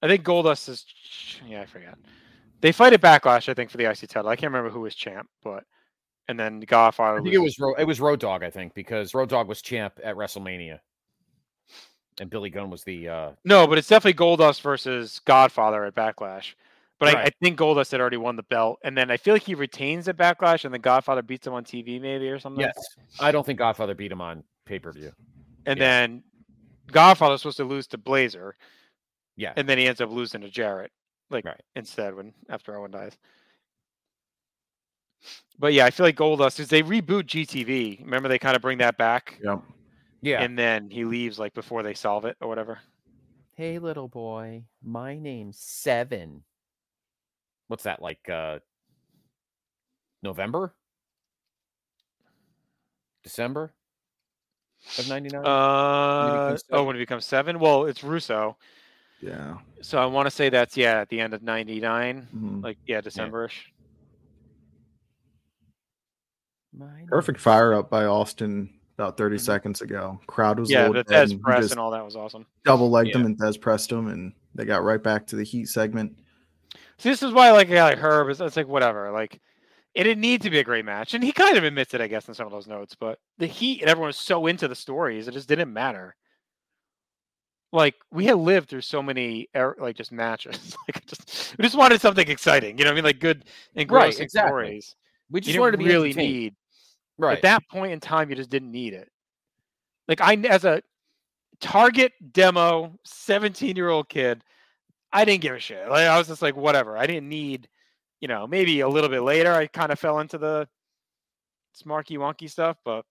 I think Goldust is. Yeah, I forgot. They fight at Backlash, I think, for the IC title. I can't remember who was champ, but. And then Godfather. I think it was Ro- it was Road Dogg. I think because Road Dogg was champ at WrestleMania, and Billy Gunn was the. uh No, but it's definitely Goldust versus Godfather at Backlash. But I, I think Goldust had already won the belt, and then I feel like he retains at Backlash, and then Godfather beats him on TV, maybe or something. Yes, I don't think Godfather beat him on pay per view. And yeah. then Godfather's supposed to lose to Blazer, Yeah. and then he ends up losing to Jarrett, like Right. instead when after Owen dies. But yeah, I feel like Goldust is they reboot GTV. Remember they kind of bring that back, Yep. Yeah. and then he leaves like before they solve it or whatever. Hey, little boy, my name's Seven. What's that like? uh November, December of '99. Uh, oh, when it becomes seven, well, it's Russo. Yeah. So I want to say that's yeah at the end of '99, Mhm. like yeah Decemberish. Perfect fire up by Austin about 30 seconds ago. Crowd was a Mm-hmm. Yeah, little the dead, Thesz and press and all that was awesome. Double legged them and Thesz pressed them, and they got right back to the heat segment. See, this is why I like a guy like Herb. It's, it's like whatever. Like it didn't need to be a great match, and he kind of admits it, I guess, in some of those notes. But the heat and everyone was so into the stories, it just didn't matter. Like we had lived through so many er- like just matches. like just we just wanted something exciting. You know what I mean? Like good engrossing exactly. stories. We just wanted to be really need right. at that point in time you just didn't need it like i as a target demo 17 year old kid i didn't give a shit like i was just like whatever i didn't need you know maybe a little bit later i kind of fell into the smarky wonky stuff but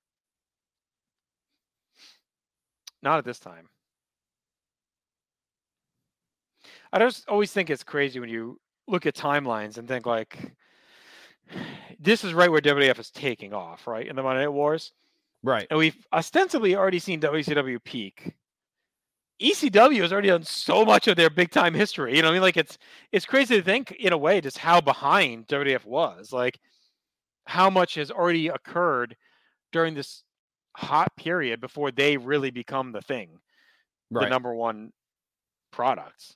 not at this time i just always think it's crazy when you look at timelines and think like this is right where WWF is taking off, right? In the Monday Night Wars. right. And we've ostensibly already seen WCW peak. ECW has already done so much of their big time history. You know, I mean, like it's it's crazy to think in a way just how behind WWF was. Like how much has already occurred during this hot period before they really become the thing, the number one products.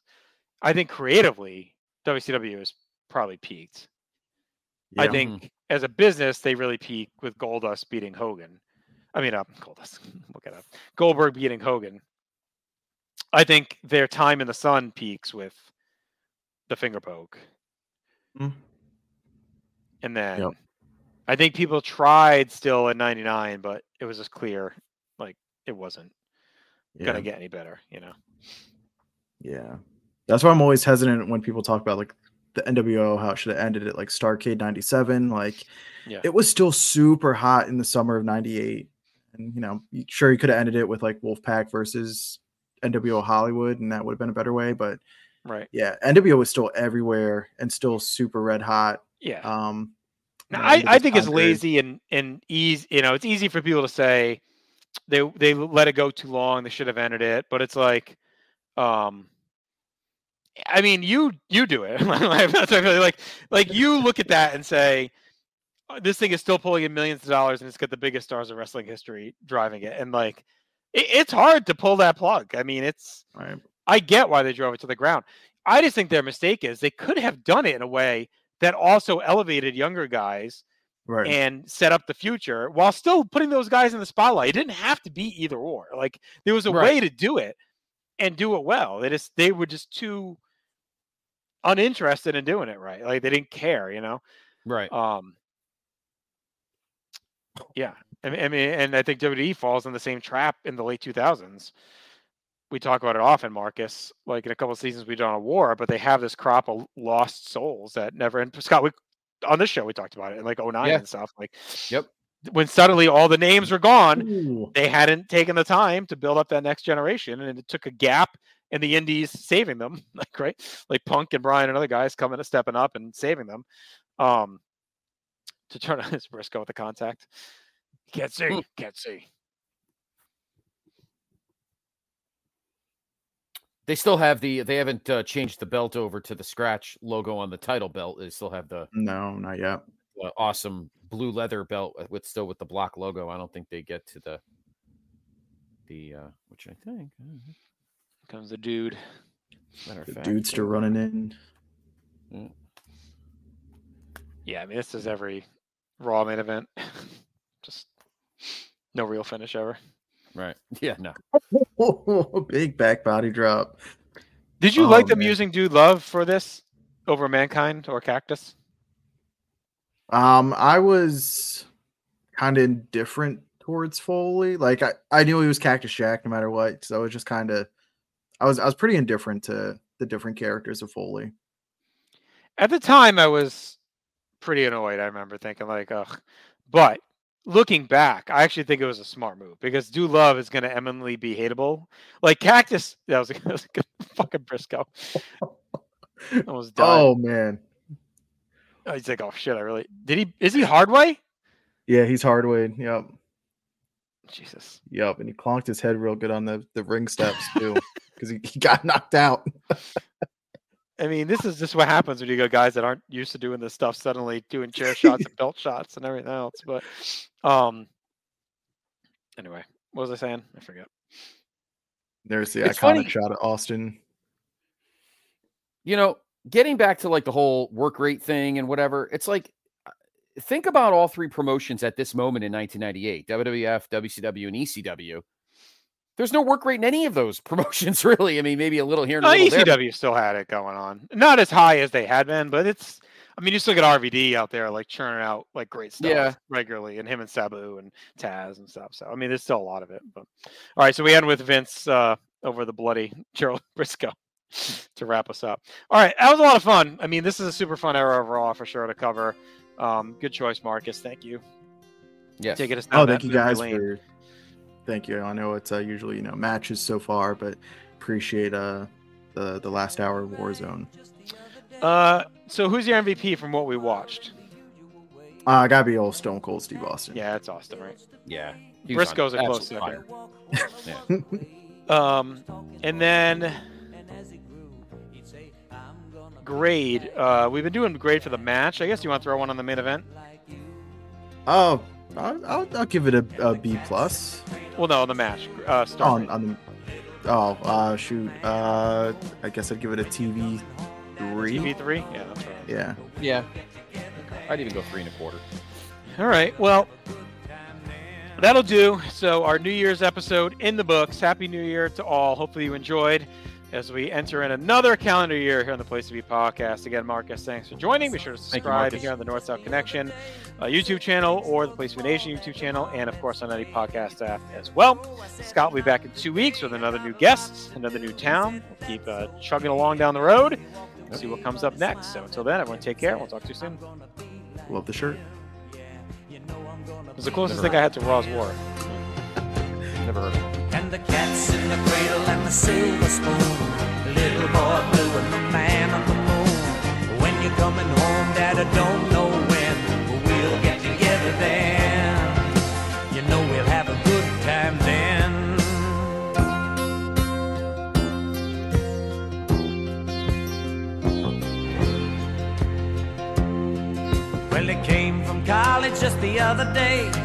I think creatively, WCW has probably peaked. I think as a business, they really peak with Goldust beating Hogan. I mean, uh, Goldust, look it up. Goldberg beating Hogan. I think their time in the sun peaks with the finger poke. Mm. And then Yep. I think people tried still in 99, but it was just clear like it wasn't Yeah. going to get any better, you know? Yeah. That's why I'm always hesitant when people talk about like the NWO how it should have ended at like Starcade '97. Like, Yeah. it was still super hot in the summer of '98, and you know, sure you could have ended it with like Wolfpack versus NWO Hollywood, and that would have been a better way. But Right. yeah, NWO was still everywhere and still super red hot. Yeah. Um, Now, I, I think it's lazy and and easy. You know, it's easy for people to say they they let it go too long. They should have ended it. But it's like, um, I mean, you you do it. That's what I feel like like you look at that and say, "Uh, this thing is still pulling in millions of dollars, and it's got the biggest stars of wrestling history driving it. And like, it, it's hard to pull that plug. I mean, it's Right. I get why they drove it to the ground. I just think their mistake is they could have done it in a way that also elevated younger guys Right. and set up the future while still putting those guys in the spotlight. It didn't have to be either or. Like there was a way to do it and do it well. They just they were just too uninterested in doing it right. Like they didn't care, you know. Right. Um Yeah. I mean, I mean and I think WWE falls in the same trap in the late 2000s. We talk about it often, Marcus. Like in a couple of seasons we've done a war, but they have this crop of lost souls that never and Scott we on this show we talked about it in like 09 Yeah. and stuff. Like Yep. when suddenly all the names were gone, Ooh. they hadn't taken the time to build up that next generation, and it took a gap in the indies saving them, like right, like Punk and Bryan and other guys coming and stepping up and saving them. Um, to turn on his Brisco with the contact, can't see, can't see. They still have the. They haven't uh, changed the belt over to the scratch logo on the title belt. They still have the No, not yet. uh, awesome blue leather belt with- with still with the block logo. I don't think they get to the the uh, which I think. Comes the dude. Matter of The fact, dude's still running in. Mm. Yeah, I mean this is every Raw main event, just no real finish ever. Right. Yeah. No. Big back body drop. Did you Oh, like them man. using Dude Love for this over Mankind or Cactus? Um, I was kind of indifferent towards Foley. Like I, I knew he was Cactus Jack no matter what. So I was just kind of I was I was pretty indifferent to the different characters of Foley. At the time, I was pretty annoyed. I remember thinking like, ugh. But looking back, I actually think it was a smart move because Dude Love is going to eminently be hateable. Like Cactus, that was, that was a good fucking Briscoe. Almost died. Oh man. Oh, he's like, oh shit, I really did he? Is he Hardway? Yeah, he's Hardway. Yep. Jesus. Yep. And he clonked his head real good on the, the ring steps too. Because he, he got knocked out. I mean, this is just what happens when you got guys that aren't used to doing this stuff suddenly doing chair shots and belt shots and everything else. But um anyway, what was I saying? I forget. There's the It's iconic funny- shot of Austin. you know, getting back to like the whole work rate thing and whatever, it's like uh, think about all three promotions at this moment in 1998 WWF, WCW, and ECW. There's no work rate in any of those promotions, really. I mean, maybe a little here and a Uh, little there. ECW still had it going on. Not as high as they had been, but it's I mean, you still get RVD out there like churning out like great stuff Yeah. regularly, and him and Sabu and Taz and stuff. So I mean, there's still a lot of it. But all right, so we end with Vince uh, over the bloody Gerald Brisco to wrap us up. All right, that was a lot of fun. I mean, this is a super fun era overall for sure to cover. Um, good choice, Marcus. Thank you. Yes. Taking us down Oh, thank you memory guys lane. for thank you. I know it's uh, usually you know matches so far, but appreciate uh the the last hour of Warzone. Uh, so who's your MVP from what we watched? Uh, gotta be old Stone Cold Steve Austin. Yeah, it's Austin, right? Yeah. He was on Brisco's a close absolute second. fire. Um, and then grade. Uh, we've been doing grade for the match. I guess you want to throw one on the main event. Oh, I'll, I'll, I'll give it a, a B plus. Well, no, the match. Uh, star On, on the oh uh shoot uh I guess I'd give it a TV three. TV three. Yeah, that's right. Yeah. Yeah. I'd even go three and a quarter. All right. Well, that'll do. So our New Year's episode in the books. Happy New Year to all. Hopefully you enjoyed. As we enter in another calendar year here on the Place to Be podcast. Again, Marcus, thanks for joining. Be sure to subscribe Marcus. here on the North South Connection uh, YouTube channel or the Place to Be Nation YouTube channel, and of course on any podcast app as well. Scott will be back in two weeks with another new guest, another new town. We'll keep uh, chugging along down the road. See what comes up next. So until then, everyone take care. We'll talk to you soon. Love the shirt. It was the closest thing I had to Raw's War. Never heard of it. And the cat's in the cradle and the silver spoon. Little boy blue and the man on the moon. When you're coming home, Dad, I don't know when. But we'll get together then. You know we'll have a good time then. Well, he came from college just the other day.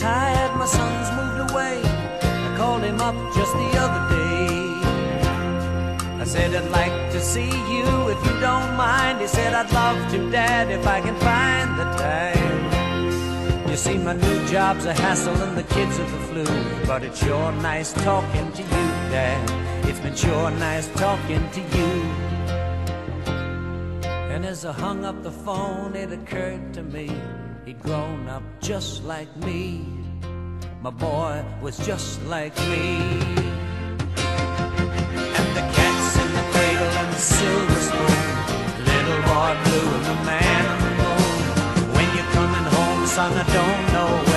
retired, my son's moved away. I called him up just the other day. I said, I'd like to see you if you don't mind. He said, I'd love to, Dad, if I can find the time. You see, my new job's a hassle and the kids are the flu. But it's sure nice talking to you, Dad. It's been sure nice talking to you. And as I hung up the phone, it occurred to me he'd grown up just like me. My boy was just like me. And the cat's in the cradle and the silver spoon. Little boy blue and the man on the moon. When you're coming home, son, I don't